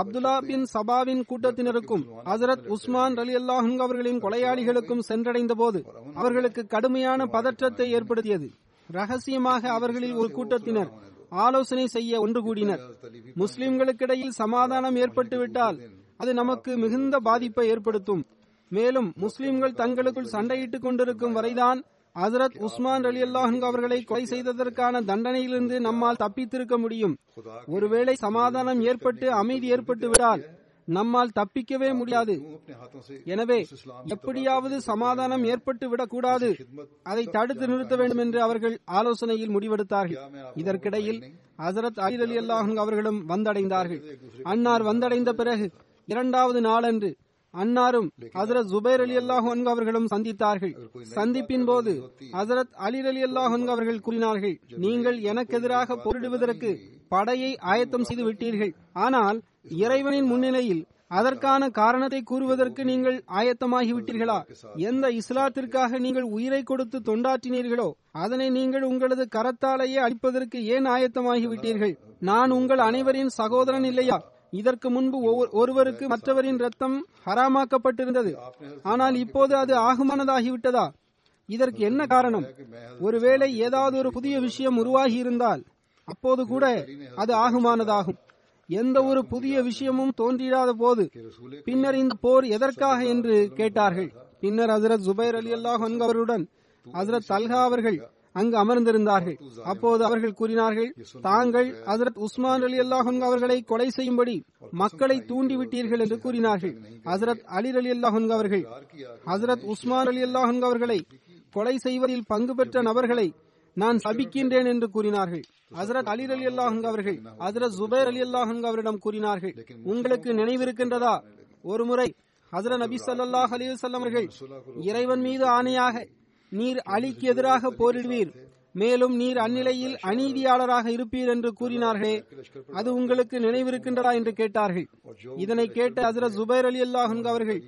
அப்துல்லா பின் சபாவின் கூட்டத்தினருக்கும் ஹசரத் உஸ்மான் அலி அல்லாஹ் அவர்களின் கொலையாளிகளுக்கும் சென்றடைந்த போது அவர்களுக்கு கடுமையான பதற்றத்தை ஏற்படுத்தியது. ரகசியமாக அவர்களில் ஒரு கூட்டத்தினர் ஆலோசனை செய்ய ஒன்று கூடினர். முஸ்லிம்களுக்கிடையில் சமாதானம் ஏற்பட்டுவிட்டால் அது நமக்கு மிகுந்த பாதிப்பை ஏற்படுத்தும். மேலும் முஸ்லிம்கள் தங்களுக்குள் சண்டையிட்டுக் கொண்டிருக்கும் வரைதான் ஹசரத் உஸ்மான் அலி அல்லாஹன் அவர்களை கொலை செய்ததற்கான தண்டனையிலிருந்து நம்மால் தப்பித்திருக்க முடியும். ஒருவேளை சமாதானம் ஏற்பட்டு அமைதி ஏற்பட்டு விடால் நம்மால் தப்பிக்கவே முடியாது. எனவே எப்படியாவது சமாதானம் ஏற்பட்டு விடக்கூடாது. அதை தடுத்து நிறுத்த வேண்டும் என்று அவர்கள் ஆலோசனையில் முடிவெடுத்தார்கள். இதற்கிடையில் ஹசரத் அலி அலி அல்லாஹன் அவர்களும் வந்தடைந்தார்கள். அன்னார் வந்தடைந்த பிறகு இரண்டாவது நாளன்று அன்னாரும் ஹசரத் ஜுபைர் அலி அல்லாஹ் அவர்களும் சந்தித்தார்கள். சந்திப்பின் போது ஹசரத் அலி அலி அல்லாஹ் அவர்கள் கூறினார்கள் நீங்கள் எனக்கு எதிராக போரிடுவதற்கு படையை ஆயத்தம் செய்து விட்டீர்கள். ஆனால் இறைவனின் முன்னிலையில் அதற்கான காரணத்தை கூறுவதற்கு நீங்கள் ஆயத்தமாகி விட்டீர்களா? எந்த இஸ்லாத்திற்காக நீங்கள் உயிரை கொடுத்து தொண்டாற்றினீர்களோ அதனை நீங்கள் உங்களது கரத்தாலேயே அளிப்பதற்கு ஏன் ஆயத்தமாகி விட்டீர்கள்? நான் உங்கள் அனைவரின் சகோதரன் இல்லையா? இதற்கு முன்பு ஒவ்வொரு- ஒருவருக்கு மற்றவரின் ரத்தம் ஹராமாக்கப்பட்டிருந்தது. ஆனால் இப்போது அது ஆகுமானதாகிவிட்டதா? இதற்கு என்ன காரணம்? ஒருவேளை ஏதாவது ஒரு புதிய விஷயம் உருவாகி இருந்தால் அப்போது கூட அது ஆகுமானதாகும். எந்த ஒரு புதிய விஷயமும் தோன்றிடாத போது பின்னர் இந்த போர் எதற்காக என்று கேட்டார்கள். பின்னர் ஹசரத் ஜுபைர் அலி அல்லாஹ் அவருடன் ஹசரத் அல்ஹா அவர்கள் அங்கு அமர்ந்திருந்தார்கள். அப்போது அவர்கள் கூறினார்கள் தாங்கள் ஹசரத் உஸ்மான் அலி அல்லாஹ் அவர்களை கொலை செய்யும்படி மக்களை தூண்டிவிட்டீர்கள் என்று கூறினார்கள். ஹசரத் அலி அலி அல்லாஹ் அவர்கள் ஹசரத் உஸ்மான் அலி அல்லாஹ் அவர்களை கொலை செய்வதில் பங்கு பெற்ற நபர்களை நான் சபிக்கின்றேன் என்று கூறினார்கள். ஹசரத் அலி அலி அல்லாஹ் அவர்கள் ஹசரத் ஜுபைர் அலி அல்லாஹ் அவரிடம் கூறினார்கள் உங்களுக்கு நினைவிருக்கின்றதா? ஒருமுறை ஹசரத் நபி அலைஹி வஸல்லம் அவர்கள் இறைவன் மீது ஆணையாக நீர் அலிக்கு எதிராக போரிடுவீர். மேலும் நீர் அந்நிலையில் அநீதியாளராக இருப்பீர் என்று கூறினார்களே அது உங்களுக்கு நினைவிருக்கின்றதா என்று கேட்டார்கள். இதனை கேட்ட ஹசரத் ஜுபைர் அலி அல்லாஹன் அவர்கள்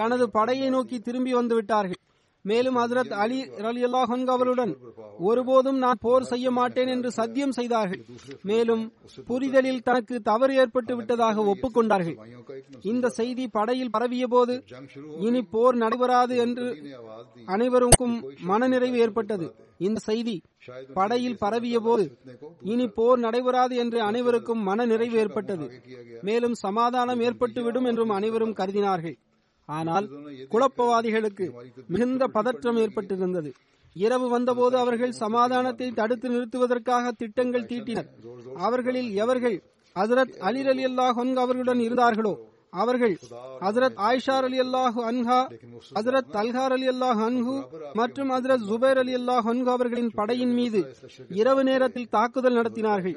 தனது படையை நோக்கி திரும்பி வந்து விட்டார்கள் மேலும் ஹசரத் அலி ரலி அல்லாஹன்க அவருடன் ஒருபோதும் நான் போர் செய்ய மாட்டேன் என்று சத்தியம் செய்தார்கள். மேலும் புரிதலில் தனக்கு தவறு ஏற்பட்டு விட்டதாக ஒப்புக்கொண்டார்கள். இந்த செய்தி படையில் பரவிய போது இனி போர் நடைபெறாது என்று அனைவருக்கும் மனநிறைவு ஏற்பட்டது. இந்த செய்தி படையில் பரவிய போது இனி போர் நடைபெறாது என்று அனைவருக்கும் மன நிறைவு ஏற்பட்டது. மேலும் சமாதானம் ஏற்பட்டுவிடும் என்றும் அனைவரும் கருதினார்கள். ஆனால் குழப்பவாதிகளுக்கு மிகுந்த பதற்றம் ஏற்பட்டிருந்தது. இரவு வந்தபோது அவர்கள் சமாதானத்தை தடுத்து நிறுத்துவதற்காக திட்டங்கள் தீட்டினர். அவர்களில் எவர்கள் ஹசரத் அலி அலி அல்லாஹ் அவர்களுடன் இருந்தார்களோ அவர்கள் ஹசரத் ஆயிஷார் அலி அல்லாஹு அன்ஹா ஹசரத் தல்கார் அலி அல்லாஹ் அன்ஹு மற்றும் ஹசரத் ஜுபைர் அலி அல்லாஹ் அன்ஹு அவர்களின் படையின் மீது இரவு நேரத்தில் தாக்குதல் நடத்தினார்கள்.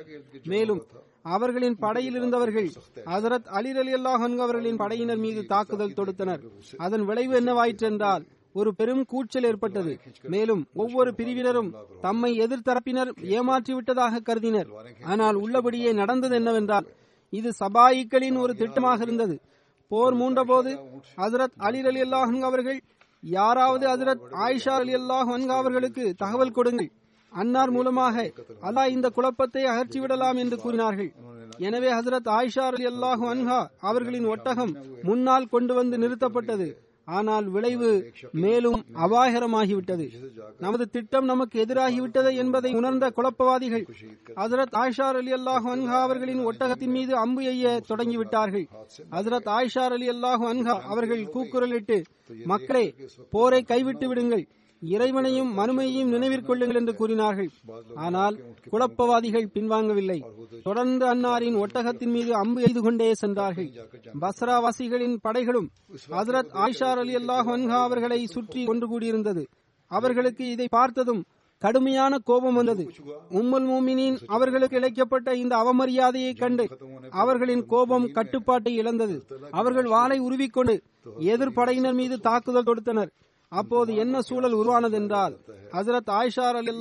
மேலும் அவர்களின் படையில் இருந்தவர்கள் ஹசரத் அலி அலி அல்லாஹ் அன்ஹு அவர்களின் படையினர் மீது தாக்குதல் தொடுத்தனர். அதன் விளைவு என்னவாயிற்று என்றால் ஒரு பெரும் கூச்சல் ஏற்பட்டது. மேலும் ஒவ்வொரு பிரிவினரும் தம்மை எதிர்த்தரப்பினர் ஏமாற்றிவிட்டதாக கருதினர். ஆனால் உள்ளபடியே நடந்தது என்னவென்றால் இது சபாயிக்களின் ஒரு திட்டமாக இருந்தது. போர் மூண்டபோது ஹசரத் அலி அலி அல்லாஹ் அவர்கள் யாராவது ஹசரத் ஆயிஷா அலி அல்லாஹ் அவர்களுக்கு தகவல் கொடுங்கள். அன்னார் மூலமாக அல்லாஹ் இந்த குழப்பத்தை அகற்றிவிடலாம் என்று கூறினார்கள். எனவே ஹசரத் ஆயிஷா அலி அல்லாஹு அன்ஹா அவர்களின் ஒட்டகம் முன்னால் கொண்டு வந்து நிறுத்தப்பட்டது. ஆனால் விளைவு மேலும் அபாயகரமாகிவிட்டது. நமது திட்டம் நமக்கு எதிராகிவிட்டது என்பதை உணர்ந்த குழப்பவாதிகள் ஹசரத் ஆயிஷா அலி அல்லாஹு அன்ஹா அவர்களின் ஒட்டகத்தின் மீது அம்பு எய்ய தொடங்கிவிட்டார்கள். ஹசரத் ஆயிஷார் அலி அல்லாஹு அன்ஹா அவர்கள் கூக்குரலிட்டு மக்களே போரை கைவிட்டு விடுங்கள். இறைவனையும் மறுமையையும் நினைவிற்கொள்ளுங்கள் என்று கூறினார்கள். ஆனால் குழப்பவாதிகள் பின்வாங்கவில்லை. தொடர்ந்து அன்னாரின் ஒட்டகத்தின் மீது அம்பு எய்து கொண்டே சென்றார்கள். பஸ்ராவாசிகளின் படைகளும் ஹசரத் ஆயிஷார் அலி அல்லாஹ் அவர்களை சுற்றி ஒன்று கூடியிருந்தது. அவர்களுக்கு இதை பார்த்ததும் கடுமையான கோபம் வந்தது. உம்முல் மூமினின் அவர்களுக்கு இழைக்கப்பட்ட இந்த அவமரியாதையை கண்டு அவர்களின் கோபம் கட்டுப்பாட்டை இழந்தது. அவர்கள் வாளை உருவிக்கொண்டு எதிர்ப்படையினர் மீது தாக்குதல் தொடுத்தனர். அப்போது என்ன சூழல் உருவானதென்றால் ஹசரத் ஆயிஷார் அலி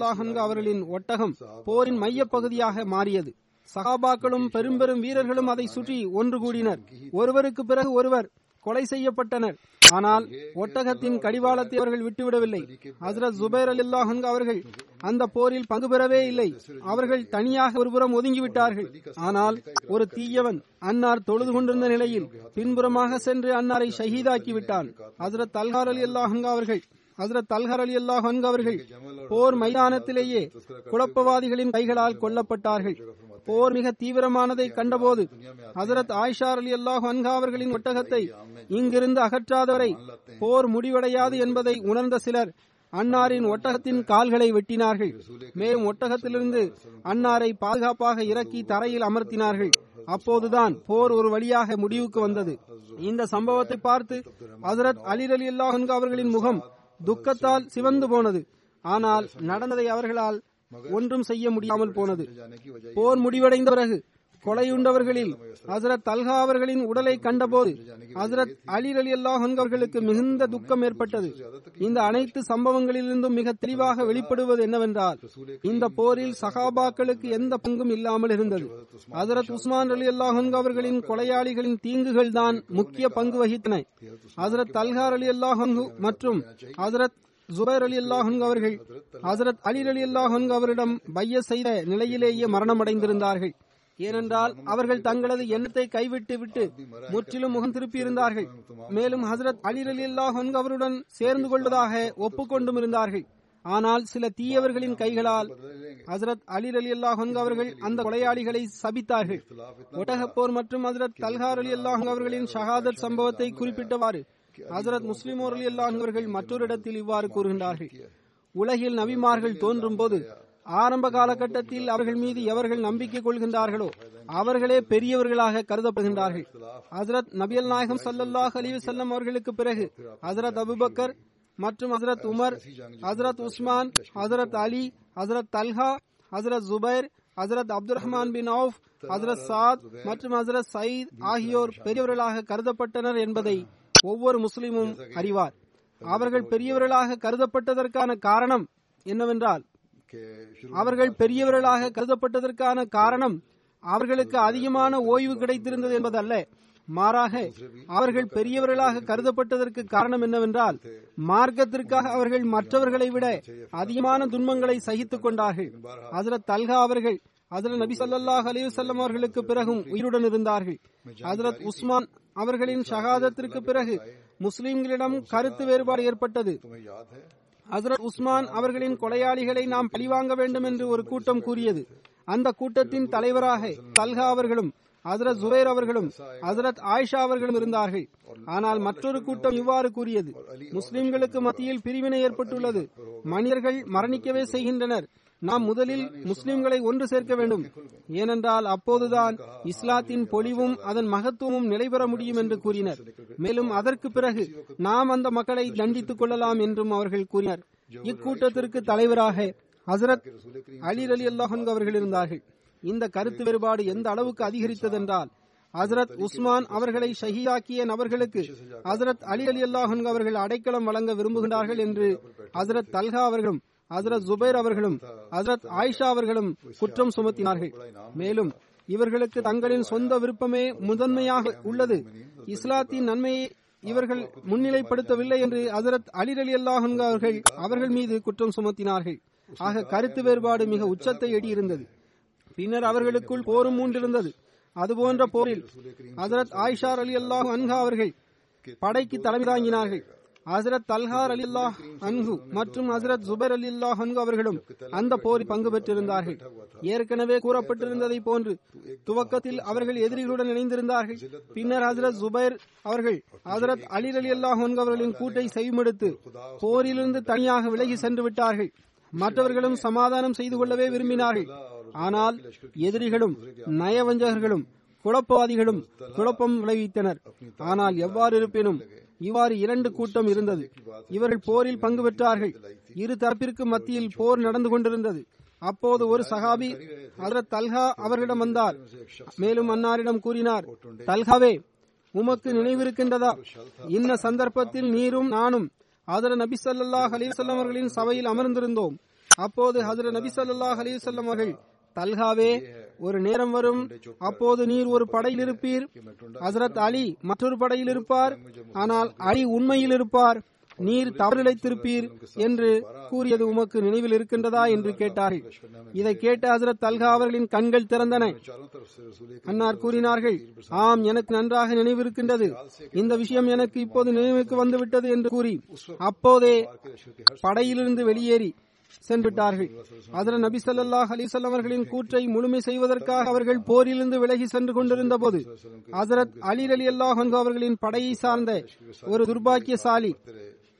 அவர்களின் ஒட்டகம் போரின் மையப்பகுதியாக மாறியது. சகாபாக்களும் பெரும் பெரும் வீரர்களும் அதை சுற்றி ஒன்று கூடினர். ஒருவருக்கு பிறகு ஒருவர் கொலை செய்யப்பட்டனர். ஆனால் ஒட்டகத்தின் கடிவாளத்தை அவர்கள் விட்டுவிடவில்லை. ஹசரத் ஜுபைர் அலி அவர்கள் அந்த போரில் பங்கு பெறவே இல்லை. அவர்கள் தனியாக ஒருபுறம் ஒதுங்கிவிட்டார்கள். ஆனால் ஒரு தீயவன் அன்னார் தொழுது கொண்டிருந்த நிலையில் பின்புறமாக சென்று அன்னாரை ஷஹீதாக்கி விட்டான் ஹசரத் அல்ஹார் அலி அவர்கள் ஹசரத் அல்ஹர் அலி அல்லாஹ் அவர்கள் போர் மைதானத்திலேயே குழப்பவாதிகளின் கைகளால் கொல்லப்பட்டார்கள். போர் மிக தீவிரமானதை கண்டபோது ஹசரத் ஆயிஷார் அலி அல்லாஹ் அன்ஹா அவர்களின் ஒட்டகத்தை இங்கிருந்து அகற்றாதவரை போர் முடிவடையாது என்பதை உணர்ந்த சிலர் அன்னாரின் ஒட்டகத்தின் கால்களை வெட்டினார்கள். மேலும் ஒட்டகத்திலிருந்து அன்னாரை பாதுகாப்பாக இறக்கி தரையில் அமர்த்தினார்கள். அப்போதுதான் போர் ஒரு வழியாக முடிவுக்கு வந்தது. இந்த சம்பவத்தை பார்த்து ஹசரத் அலி அலி அல்லாஹ் அவர்களின் முகம் துக்கத்தால் சிவந்து போனது. ஆனால் நடந்ததை அவர்களால் ஒன்றும் செய்ய முடியாமல் போனது. போர் முடிவடைந்த பிறகு கொலையுண்டவர்களில் ஹசரத் தல்ஹா அவர்களின் உடலை கண்டபோது ஹசரத் அலி அலி அல்லாஹ் அவர்களுக்கு மிகுந்த துக்கம் ஏற்பட்டது. இந்த அனைத்து சம்பவங்களிலிருந்தும் மிக தெளிவாக வெளிப்படுவது என்னவென்றால் இந்த போரில் சகாபாக்களுக்கு எந்த பங்கும் இல்லாமல் இருந்தது. ஹசரத் உஸ்மான் அலி அல்லாஹ் அவர்களின் கொலையாளிகளின் தீங்குகள் தான் முக்கிய பங்கு வகித்தன. ஹசரத் தல்ஹார் அலி அல்லாஹ் மற்றும் ஹசரத் ஜுபைர் அலி அல்லாஹன் அவர்கள் ஹசரத் அலி அலி அல்லாஹன் அவரிடம் பைய செய்த நிலையிலேயே மரணமடைந்திருந்தார்கள். ஏனென்றால் அவர்கள் தங்களது எண்ணத்தை கைவிட்டு விட்டு முற்றிலும் முகம் திருப்பியிருந்தார்கள் மேலும் ஹசரத் அலி அலி அல்லாஹன் அவருடன் சேர்ந்து கொள்வதாக ஒப்புக்கொண்டும் இருந்தார்கள். ஆனால் சில தீயவர்களின் கைகளால் ஹசரத் அலி அலி அல்லாஹன் அவர்கள் அந்த கொலையாளிகளை சபித்தார்கள். ஒட்டகப்போர் மற்றும் ஹசரத் தல்ஹார் அலி அல்லாஹ் அவர்களின் ஷஹாதத் சம்பவத்தை குறிப்பிட்டவாறு ஹசரத் முஸ்லிம் அவர்கள் மற்றொரு இடத்தில் இவ்வாறு கூறுகின்றார்கள். உலகில் நபிமார்கள் தோன்றும் போது ஆரம்ப காலகட்டத்தில் அவர்கள் மீது எவர்கள் நம்பிக்கை கொள்கின்றார்களோ அவர்களே பெரியவர்களாக கருதப்படுகின்றார்கள். ஹசரத் நபியல் நாயகம் சல்லல்லாஹ் அலி செல்லம் அவர்களுக்கு பிறகு ஹசரத் அபுபக்கர் மற்றும் ஹசரத் உமர் ஹசரத் உஸ்மான் ஹசரத் அலி ஹசரத் தல்ஹா ஹசரத் ஜுபைர் ஹசரத் அப்துல் ரஹ்மான் பின் அவுப் ஹசரத் சாத் மற்றும் ஹசரத் சயீத் ஆகியோர் பெரியவர்களாக கருதப்பட்டனர் என்பதை ஒவ்வொரு முஸ்லிமும் அறிவார். அவர்கள் பெரியவர்களாக கருதப்பட்டதற்கான காரணம் என்னவென்றால் அவர்கள் பெரியவர்களாக கருதப்பட்டதற்கான காரணம் அவர்களுக்கு அதிகமான ஓய்வு கிடைத்திருந்தது என்பதல்ல. மாறாக அவர்கள் பெரியவர்களாக கருதப்பட்டதற்கு காரணம் என்னவென்றால் மார்க்கத்திற்காக அவர்கள் மற்றவர்களை விட அதிகமான துன்பங்களை சகித்துக் கொண்டார்கள். அதில் தல்கா அவர்கள் அதில் நபி சல்லாஹ் அலிவசல்லம் அவர்களுக்கு பிறகும் உயிருடன் இருந்தார்கள். ஹசரத் உஸ்மான் அவர்களின் ஷஹாதத்திற்கு பிறகு முஸ்லிம்களிடம் கருத்து வேறுபாடு ஏற்பட்டது. ஹசரத் உஸ்மான் அவர்களின் கொலையாளிகளை நாம் பழிவாங்க வேண்டும் என்று ஒரு கூட்டம் கூறியது. அந்த கூட்டத்தின் தலைவராக தல்ஹா அவர்களும் ஹசரத் ஜுபேர் அவர்களும் ஹசரத் ஆயிஷா அவர்களும் இருந்தார்கள். ஆனால் மற்றொரு கூட்டம் இவ்வாறு கூறியது. முஸ்லிம்களுக்கு மத்தியில் பிரிவினை ஏற்பட்டுள்ளது. மனிதர்கள் மரணிக்கவே செய்கின்றனர். நாம் முதலில் முஸ்லிம்களை ஒன்று சேர்க்க வேண்டும். ஏனென்றால் அப்போதுதான் இஸ்லாத்தின் பொலிவும் அதன் மகத்துவமும் நிலைபெற முடியும் என்று கூறினர். மேலும் அதற்கு பிறகு நாம் அந்த மக்களை தண்டித்துக் கொள்ளலாம் என்றும் அவர்கள் கூறினர். இக்கூட்டத்திற்கு தலைவராக ஹசரத் அலி அலி அல்லாஹன் அவர்கள் இருந்தார்கள். இந்த கருத்து வேறுபாடு எந்த அளவுக்கு அதிகரித்ததென்றால் ஹசரத் உஸ்மான் அவர்களை ஷஹீதாக்கிய நபர்களுக்கு ஹசரத் அலி அலி அல்லாஹன் அவர்கள் அடைக்கலம் வழங்க விரும்புகின்றார்கள் என்று ஹசரத் தல்கா அவர்களும் ஹசரத் ஜுபைர் அவர்களும் ஹசரத் ஆயிஷா அவர்களும் குற்றம் சுமத்தினார்கள். மேலும் இவர்களுக்கு தங்களின் சொந்த விருப்பமே முதன்மையாக உள்ளது. இஸ்லாத்தின் நன்மையை இவர்கள் முன்னிலைப்படுத்தவில்லை என்று ஹசரத் அலி அலி அல்லாஹன் அவர்கள் அவர்கள் மீது குற்றம் சுமத்தினார்கள். ஆக கருத்து வேறுபாடு மிக உச்சத்தை எட்டியிருந்தது. பின்னர் அவர்களுக்குள் போரும் மூண்டிருந்தது அதுபோன்ற போரில் ஹசரத் ஆயிஷார் அலி அல்லாஹ் அன்ஹா அவர்கள் படைக்கு தலைமை தாங்கினார்கள். ஹசரத் தல்ஹார் அலில்லா அன்ஹு மற்றும் ஹசரத் ஜுபர் அலில்லா அல்லாஹ் அன்ஹு அவர்களும் அந்த போரில் பங்கு பெற்றிருந்தார்கள். ஏற்கனவே கூறப்பட்டிருந்ததை போன்று துவக்கத்தில் அவர்கள் எதிரிகளுடன் இணைந்திருந்தார்கள். பின்னர் ஹசரத் ஜுபைர் அவர்கள் ஹசரத் அலி அலி அல்லா அன்ஹு அவர்களின் கூட்டை செய்மெடுத்து போரிலிருந்து தனியாக விலகி சென்று விட்டார்கள். மற்றவர்களும் சமாதானம் செய்து கொள்ளவே விரும்பினார்கள். ஆனால் எதிரிகளும் நயவஞ்சகர்களும் குழப்பவாதிகளும் குழப்பம் விளைவித்தனர். ஆனால் எவ்வாறு இருப்பினும் இவ்வாறு இரண்டு கூட்டம் இருந்தது. இவர்கள் போரில் பங்கு பெற்றார்கள். இரு தரப்பிற்கு மத்தியில் போர் நடந்து கொண்டிருந்தது. அப்போது ஒரு சகாபி அதரத் தல்ஹா அவர்களிடம் வந்தார். மேலும் அன்னாரிடம் கூறினார் தல்ஹாவே உமக்கு நினைவிருக்கின்றதா? இன்ன சந்தர்ப்பத்தில் நீரும் நானும் ஹதர நபி சல்லாஹ் அலைஹி அவர்களின் சபையில் அமர்ந்திருந்தோம். அப்போது ஹதர நபி சல்லாஹ் அலைஹி அவர்கள் தல்காவே ஒரு நேரம் வரும். அப்போது நீர் ஒரு படையில் இருப்பீர். ஹசரத் அலி மற்றொரு படையில் இருப்பார். ஆனால் அலி உண்மையில் இருப்பார். நீர் தவறிழைத்திருப்பீர் என்று கூறியது உமக்கு நினைவில் இருக்கின்றதா என்று கேட்டார்கள். இதை கேட்டு ஹசரத் அல்கா அவர்களின் கண்கள் திறந்தன. அன்னார் கூறினார்கள் ஆம் எனக்கு நன்றாக நினைவிருக்கின்றது. இந்த விஷயம் எனக்கு இப்போது நினைவுக்கு வந்துவிட்டது என்று கூறி அப்போதே படையிலிருந்து வெளியேறி சென்றுவிட்டார்கள். அதர நபி சல்லாஹ் அலைஹி அவர்களின் கூற்றை முழுமை செய்வதற்காக அவர்கள் போரிலிருந்து விலகி சென்று கொண்டிருந்த போது ஹசரத் அலி அலி அல்லாஹ் அவர்களின் படையை சார்ந்த ஒரு துர்பாக்கியசாலி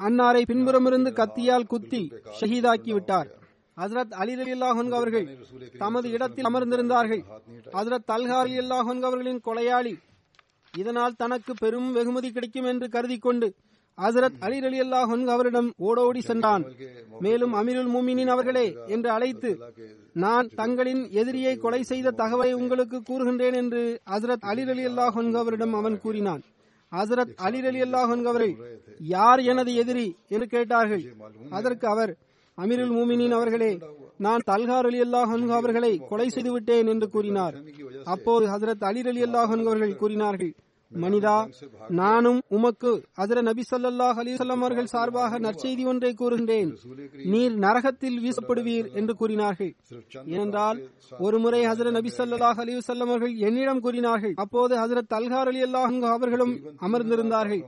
அன்னாரை பின்புறமிருந்து கத்தியால் குத்தி ஷஹீதாக்கி விட்டார் ஹசரத் அலி அலி அல்லாஹன் அவர்கள் தமது இடத்தில் அமர்ந்திருந்தார்கள். ஹசரத் தல்ஹா அலி அல்லாஹ் அவர்களின் கொலையாளி இதனால் தனக்கு பெரும் வெகுமதி கிடைக்கும் என்று கருதி கொண்டு ஹசரத் அலி அலி அல்லாஹ் அவரிடம் ஓடோடி சென்றான். மேலும் அமீருல் மூமினின் அவர்களே என்று அழைத்து நான் தங்களின் எதிரியை கொலை செய்த தகவலை உங்களுக்கு கூறுகின்றேன் என்று ஹசரத் அலி அலி அல்லாஹ் அவரிடம் அவன் கூறினான். ஹசரத் அலி அலி அல்லாஹ் அவர்கள் யார் எனது எதிரி? என்று கேட்டார்கள். அதற்கு அவர் அமீருல் மூமினின் அவர்களே நான் தல்கார் அலி அல்லாஹ் அவர்களை கொலை செய்துவிட்டேன் என்று கூறினார். அப்போது ஹசரத் அலி அலி அல்லாஹ் அவர்கள் கூறினார்கள் மனிதா நானும் உமக்கு அதிர நபி ஸல்லல்லாஹு அலிசல்லாம் அவர்கள் சார்பாக நற்செய்தி ஒன்றை கூறுகின்றேன். நீர் நரகத்தில் வீசப்படுவீர் என்று கூறினார்கள். ஏனென்றால் ஒரு முறை ஹசரத் நபி ஸல்லல்லாஹு அலைஹி அவர்கள் என்னிடம் கூறினார்கள். அப்போது ஹசரத் தல்கார் அலி அல்லாஹ் அவர்களும் அமர்ந்திருந்தார்கள்.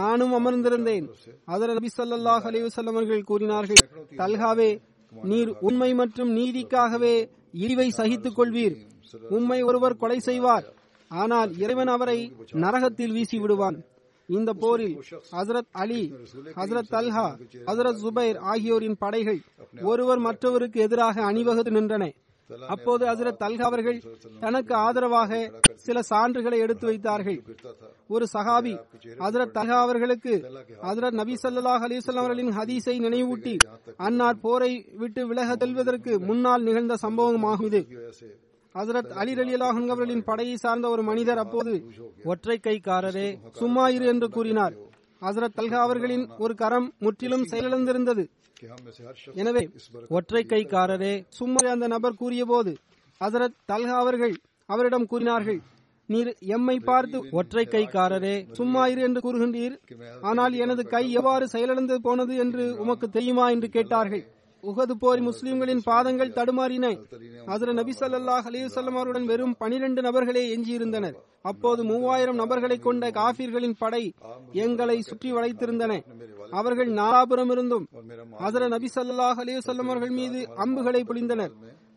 நானும் அமர்ந்திருந்தேன். ஹசர நபி ஸல்லல்லாஹு அலைஹி அவர்கள் கூறினார்கள் தல்காவே நீர் உண்மை மற்றும் நீதிக்காகவே இழிவை சகித்துக் கொள்வீர். உம்மை ஒருவர் கொலை செய்வார். ஆனால் இறைவன் அவரை நரகத்தில் வீசி விடுவான் இந்த போரில் ஹசரத் அலி ஹசரத் அல்ஹா ஹசரத் ஜுபைர் ஆகியோரின் படைகள் ஒருவர் மற்றவருக்கு எதிராக அணிவகுத்து நின்றன. அப்போது ஹசரத் அல்ஹா அவர்கள் தனக்கு ஆதரவாக சில சான்றுகளை எடுத்து வைத்தார்கள். ஒரு சஹாபி ஹசரத் அல்ஹா அவர்களுக்கு ஹசரத் நபி சல்லாஹ் அலிசல்லாம் அவர்களின் ஹதீஸை நினைவூட்டி அன்னார் போரை விட்டு விலக செல்வதற்கு முன்னால் நிகழ்ந்த சம்பவமாகும் இது. ஹசரத் அலி அலியலாஹன் அவர்களின் படையை சார்ந்த ஒரு மனிதர் அப்போது ஒற்றை கைக்காரரே சும்மா இரு என்று கூறினார். ஹசரத் அல்கா அவர்களின் ஒரு கரம் முற்றிலும் செயலிழந்திருந்தது. எனவே ஒற்றை கைக்காரரே சும்மா அந்த நபர் கூறிய போது ஹசரத் தல்கா அவர்கள் அவரிடம் கூறினார்கள் நீர் எம்மை பார்த்து ஒற்றை கைக்காரரே சும்மா இரு என்று கூறுகின்றீர். ஆனால் எனது கை எவ்வாறு செயலிழந்து போனது என்று உமக்கு தெரியுமா? என்று கேட்டார்கள். உகது போரி முஸ்லிம்களின் பாதங்கள் தடுமாறின. ஹசரத் நபி சல்லாஹ் அலைஹி அவருடன் வெறும் பனிரெண்டு நபர்களே எஞ்சியிருந்தனர். அப்போது மூவாயிரம் நபர்களை கொண்ட காபிர்களின் படை எங்களை சுற்றி வளைத்திருந்தன. அவர்கள் நாலாபுரம் இருந்தும் ஹசர நபி சல்லாஹ் அலைஹி அவர்கள் மீது அம்புகளை புளிந்தனர்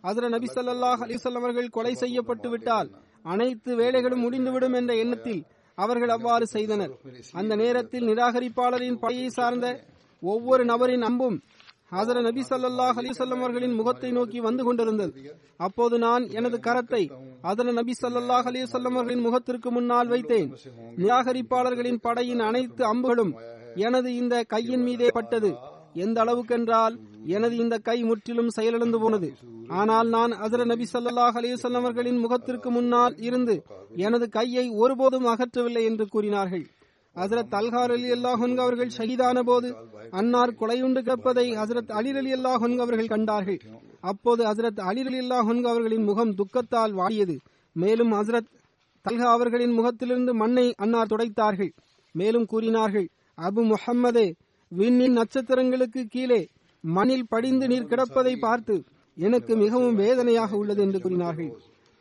ஹசர நபி சல்லாஹ் அலைஹி அவர்கள் கொலை செய்யப்பட்டு விட்டால் அனைத்து வேலைகளும் முடிந்துவிடும் என்ற எண்ணத்தில் அவர்கள் அவ்வாறு செய்தனர். அந்த நேரத்தில் நிராகரிப்பாளரின் படையை சார்ந்த ஒவ்வொரு நபரின் அம்பும் ஹசர நபி சல்லாஹ் அலிசல்லம் அவர்களின் முகத்தை நோக்கி வந்து கொண்டிருந்தது. அப்போது நான் எனது கரத்தை ஹசர நபி சல்லாஹ் அலிசல்லம் அவர்களின் முகத்திற்கு முன்னால் வைத்தேன். நிராகரிப்பாளர்களின் படையின் அனைத்து அம்புகளும் எனது இந்த கையின் மீதே பட்டது. எந்த அளவுக்கென்றால் எனது இந்த கை முற்றிலும் செயலிழந்து போனது. ஆனால் நான் அசர நபி சல்லாஹ் அலிசல்லம் அவர்களின் முகத்திற்கு முன்னால் இருந்து எனது கையை ஒருபோதும் அகற்றவில்லை என்று கூறினார்கள். ஹசரத் அல்ஹார் அலி அல்லாஹன் அவர்கள் ஷஹீதான போது அன்னார் கொலையுண்டு கிடப்பதை ஹசரத் அலி அலி அல்லாஹன் அவர்கள் கண்டார்கள். அப்போது ஹசரத் அலி அலி அல்லாஹன் அவர்களின் முகம் துக்கத்தால் வாடியது. மேலும் ஹசரத் தல்ஹா அவர்களின் முகத்திலிருந்து மண்ணை அன்னார் துடைத்தார்கள். மேலும் கூறினார்கள் அபு முஹம்மதே விண்ணின் நட்சத்திரங்களுக்கு கீழே மண்ணில் படிந்து நீர் கிடப்பதை பார்த்து எனக்கு மிகவும் வேதனையாக உள்ளது என்று கூறினார்கள்.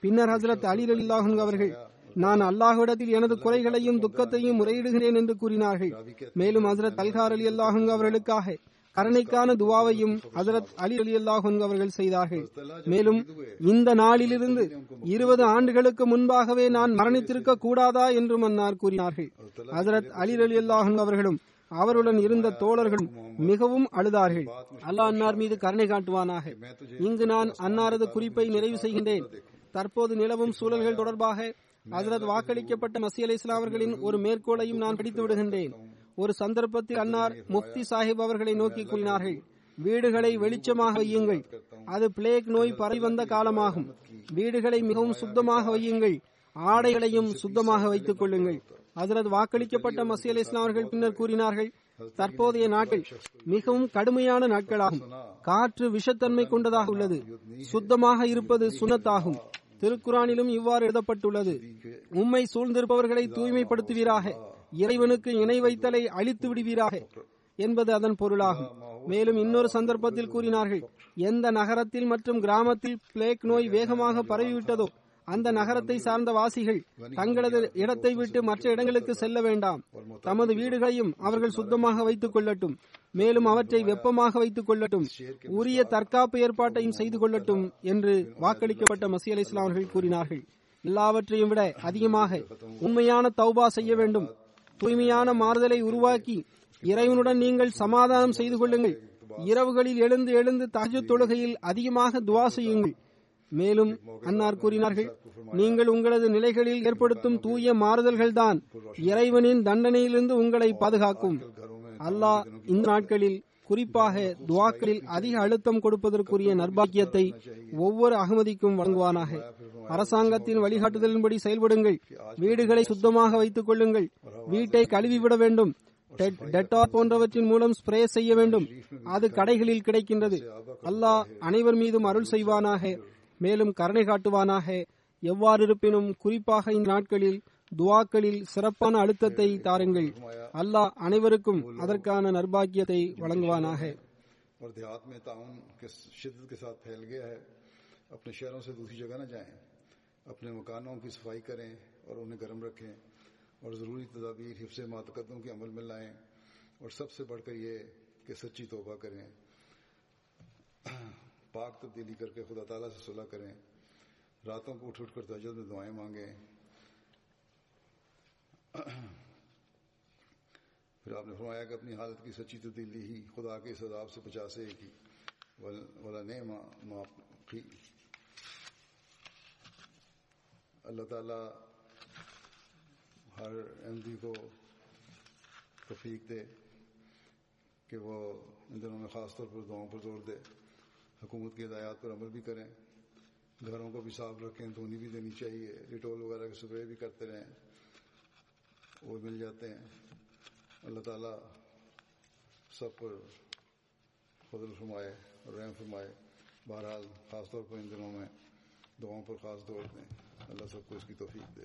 பின்னர் ஹசரத் அலி அல்லாஹன் அவர்கள் நான் அல்லாஹ்விடத்தில் எனது குறைகளையும் துக்கத்தையும் முறையிடுகிறேன் என்று கூறினார்கள். மேலும் ஹசரத் அல்கார் அலி அல்லாஹன் அவர்களுக்காக கருணைக்கான துவாவையும் ஹசரத் அலி அலி அல்லாஹன் அவர்கள் செய்தார்கள். மேலும் இந்த நாளிலிருந்து இருபது ஆண்டுகளுக்கு முன்பாகவே நான் மரணித்திருக்க கூடாதா என்றும் அன்னார் கூறினார்கள். ஹசரத் அலி அலி அல்லாஹன் அவர்களும் அவருடன் இருந்த தோழர்களும் மிகவும் அழுதார்கள். அல்லாஹ் அன்னார் மீது கருணை காட்டுவானாக. இங்கு நான் அன்னாரது குறிப்பை நிறைவு செய்கின்றேன். தற்போது நிலவும் சூழல்கள் தொடர்பாக ஹசரத் வாக்களிக்கப்பட்ட மசி அலி இஸ்லாமர்களின் ஒரு மேற்கோளையும் நான் பிடித்து விடுகின்றேன். ஒரு சந்தர்ப்பத்தில் அன்னார் முஃப்தி சாஹிப் அவர்களை நோக்கி கூறினார்கள் வீடுகளை வெளிச்சமாக வையுங்கள். அது பிளேக் நோய் பரவி வந்த காலமாகும். வீடுகளை மிகவும் சுத்தமாக வையுங்கள். ஆடைகளையும் சுத்தமாக வைத்துக் கொள்ளுங்கள். ஹசரத் வாக்களிக்கப்பட்ட மசி அலி இஸ்லாமர்கள் அவர்கள் பின்னர் கூறினார்கள் தற்போதைய நாட்கள் மிகவும் கடுமையான நாட்களாகும். காற்று விஷத்தன்மை கொண்டதாக உள்ளது. சுத்தமாக இருப்பது சுனத்தாகும் திருக்குறானிலும் இவ்வாறு எழுதப்பட்டுள்ளது. உம்மை சூழ்ந்திருப்பவர்களை தூய்மைப்படுத்துவீராக. இறைவனுக்கு இணை வைத்தலை அழித்து விடுவீராக. என்பது அதன் பொருளாகும். மேலும் இன்னொரு சந்தர்ப்பத்தில் கூறினார்கள் எந்த நகரத்தில் மற்றும் கிராமத்தில் பிளேக் நோய் வேகமாக பரவிவிட்டதோ அந்த நகரத்தை சார்ந்த வாசிகள் தங்களது இடத்தை விட்டு மற்ற இடங்களுக்கு செல்ல வேண்டாம். தமது வீடுகளையும் அவர்கள் சுத்தமாக வைத்துக் கொள்ளட்டும். மேலும் அவற்றை வெப்பமாக வைத்துக் கொள்ளட்டும். உரிய தற்காப்பு ஏற்பாட்டையும் செய்து கொள்ளட்டும் என்று வாக்களிக்கப்பட்ட மசி அலி இஸ்லாம் அவர்கள் கூறினார்கள். எல்லாவற்றையும் விட அதிகமாக உண்மையான தௌபா செய்ய வேண்டும். தூய்மையான மாறுதலை உருவாக்கி இறைவனுடன் நீங்கள் சமாதானம் செய்து கொள்ளுங்கள். இரவுகளில் எழுந்து எழுந்து தஜு தொழுகையில் அதிகமாக துவா செய்யுங்கள். மேலும் அன்னார் கூறினார்கள் நீங்கள் உங்களது நிலைகளில் ஏற்படுத்தும் தூய மாறுதல்கள்தான் இறைவனின் தண்டனையிலிருந்து உங்களை பாதுகாக்கும். அல்லாஹ் இந்த நாட்களில் குறிப்பாக துவாக்களில் அதிக அழுத்தம் கொடுப்பதற்குரிய நர்பாக்கியத்தை ஒவ்வொரு அகமதிக்கும் வழங்குவானாக. அரசாங்கத்தின் வழிகாட்டுதலின்படி செயல்படுங்கள். வீடுகளை சுத்தமாக வைத்துக் கொள்ளுங்கள். வீட்டை கழுவிவிட வேண்டும். டெட்டார் போன்றவற்றின் மூலம் ஸ்ப்ரே செய்ய வேண்டும். அது கடைகளில் கிடைக்கின்றது. அல்லாஹ் அனைவர் மீதும் அருள் செய்வானாக. மேலும் கருணை காட்டுவானாக. எவ்வாறு இருப்பினும் குறிப்பாக இந்த நாட்களில் துவாக்களில் சிறப்பான அழுத்தத்தை தாருங்கள். அல்லாஹ் அனைவருக்கும் அதற்கான நர்பாகியத்தை வழங்குவானாக. اور دیہات میں تعاون کے شدت کے ساتھ پھیل گیا ہے اپنے شہروں سے دوسری جگہ نہ جائیں اپنے مکانوں کی صفائی کریں اور انہیں گرم رکھیں اور ضروری تدابیر حفظ ماتقدوں کے عمل میں لائیں اور سب سے بڑھ کر یہ کہ سچی توبہ کریں پاک تبدیلی کر کے خدا تعالیٰ سے صلاح کریں۔ راتوں کو اٹھ اٹھ کر تجد میں دعائیں مانگیں۔ پھر آپ نے فرمایا کہ اپنی حالت کی سچی تبدیلی ہی خدا کے اس عذاب سے بچا سے ایک ہی والا نے معافی اللہ تعالیٰ ہر احمدی کو تفیق دے کہ وہ ان دنوں میں خاص طور پر دعاؤں پر زور دے۔ حکومت کی ہدایات پر عمل بھی کریں، گھروں کو بھی صاف رکھیں، دھونی بھی دینی چاہیے، ڈیٹول وغیرہ کے سپرے بھی کرتے رہیں، وہ مل جاتے ہیں۔ اللہ تعالیٰ سب پر فضل فرمائے اور رحم فرمائے۔ بہرحال خاص طور پر ان دنوں میں دعاؤں پر خاص طور دیں۔ اللہ سب کو اس کی توفیق دے۔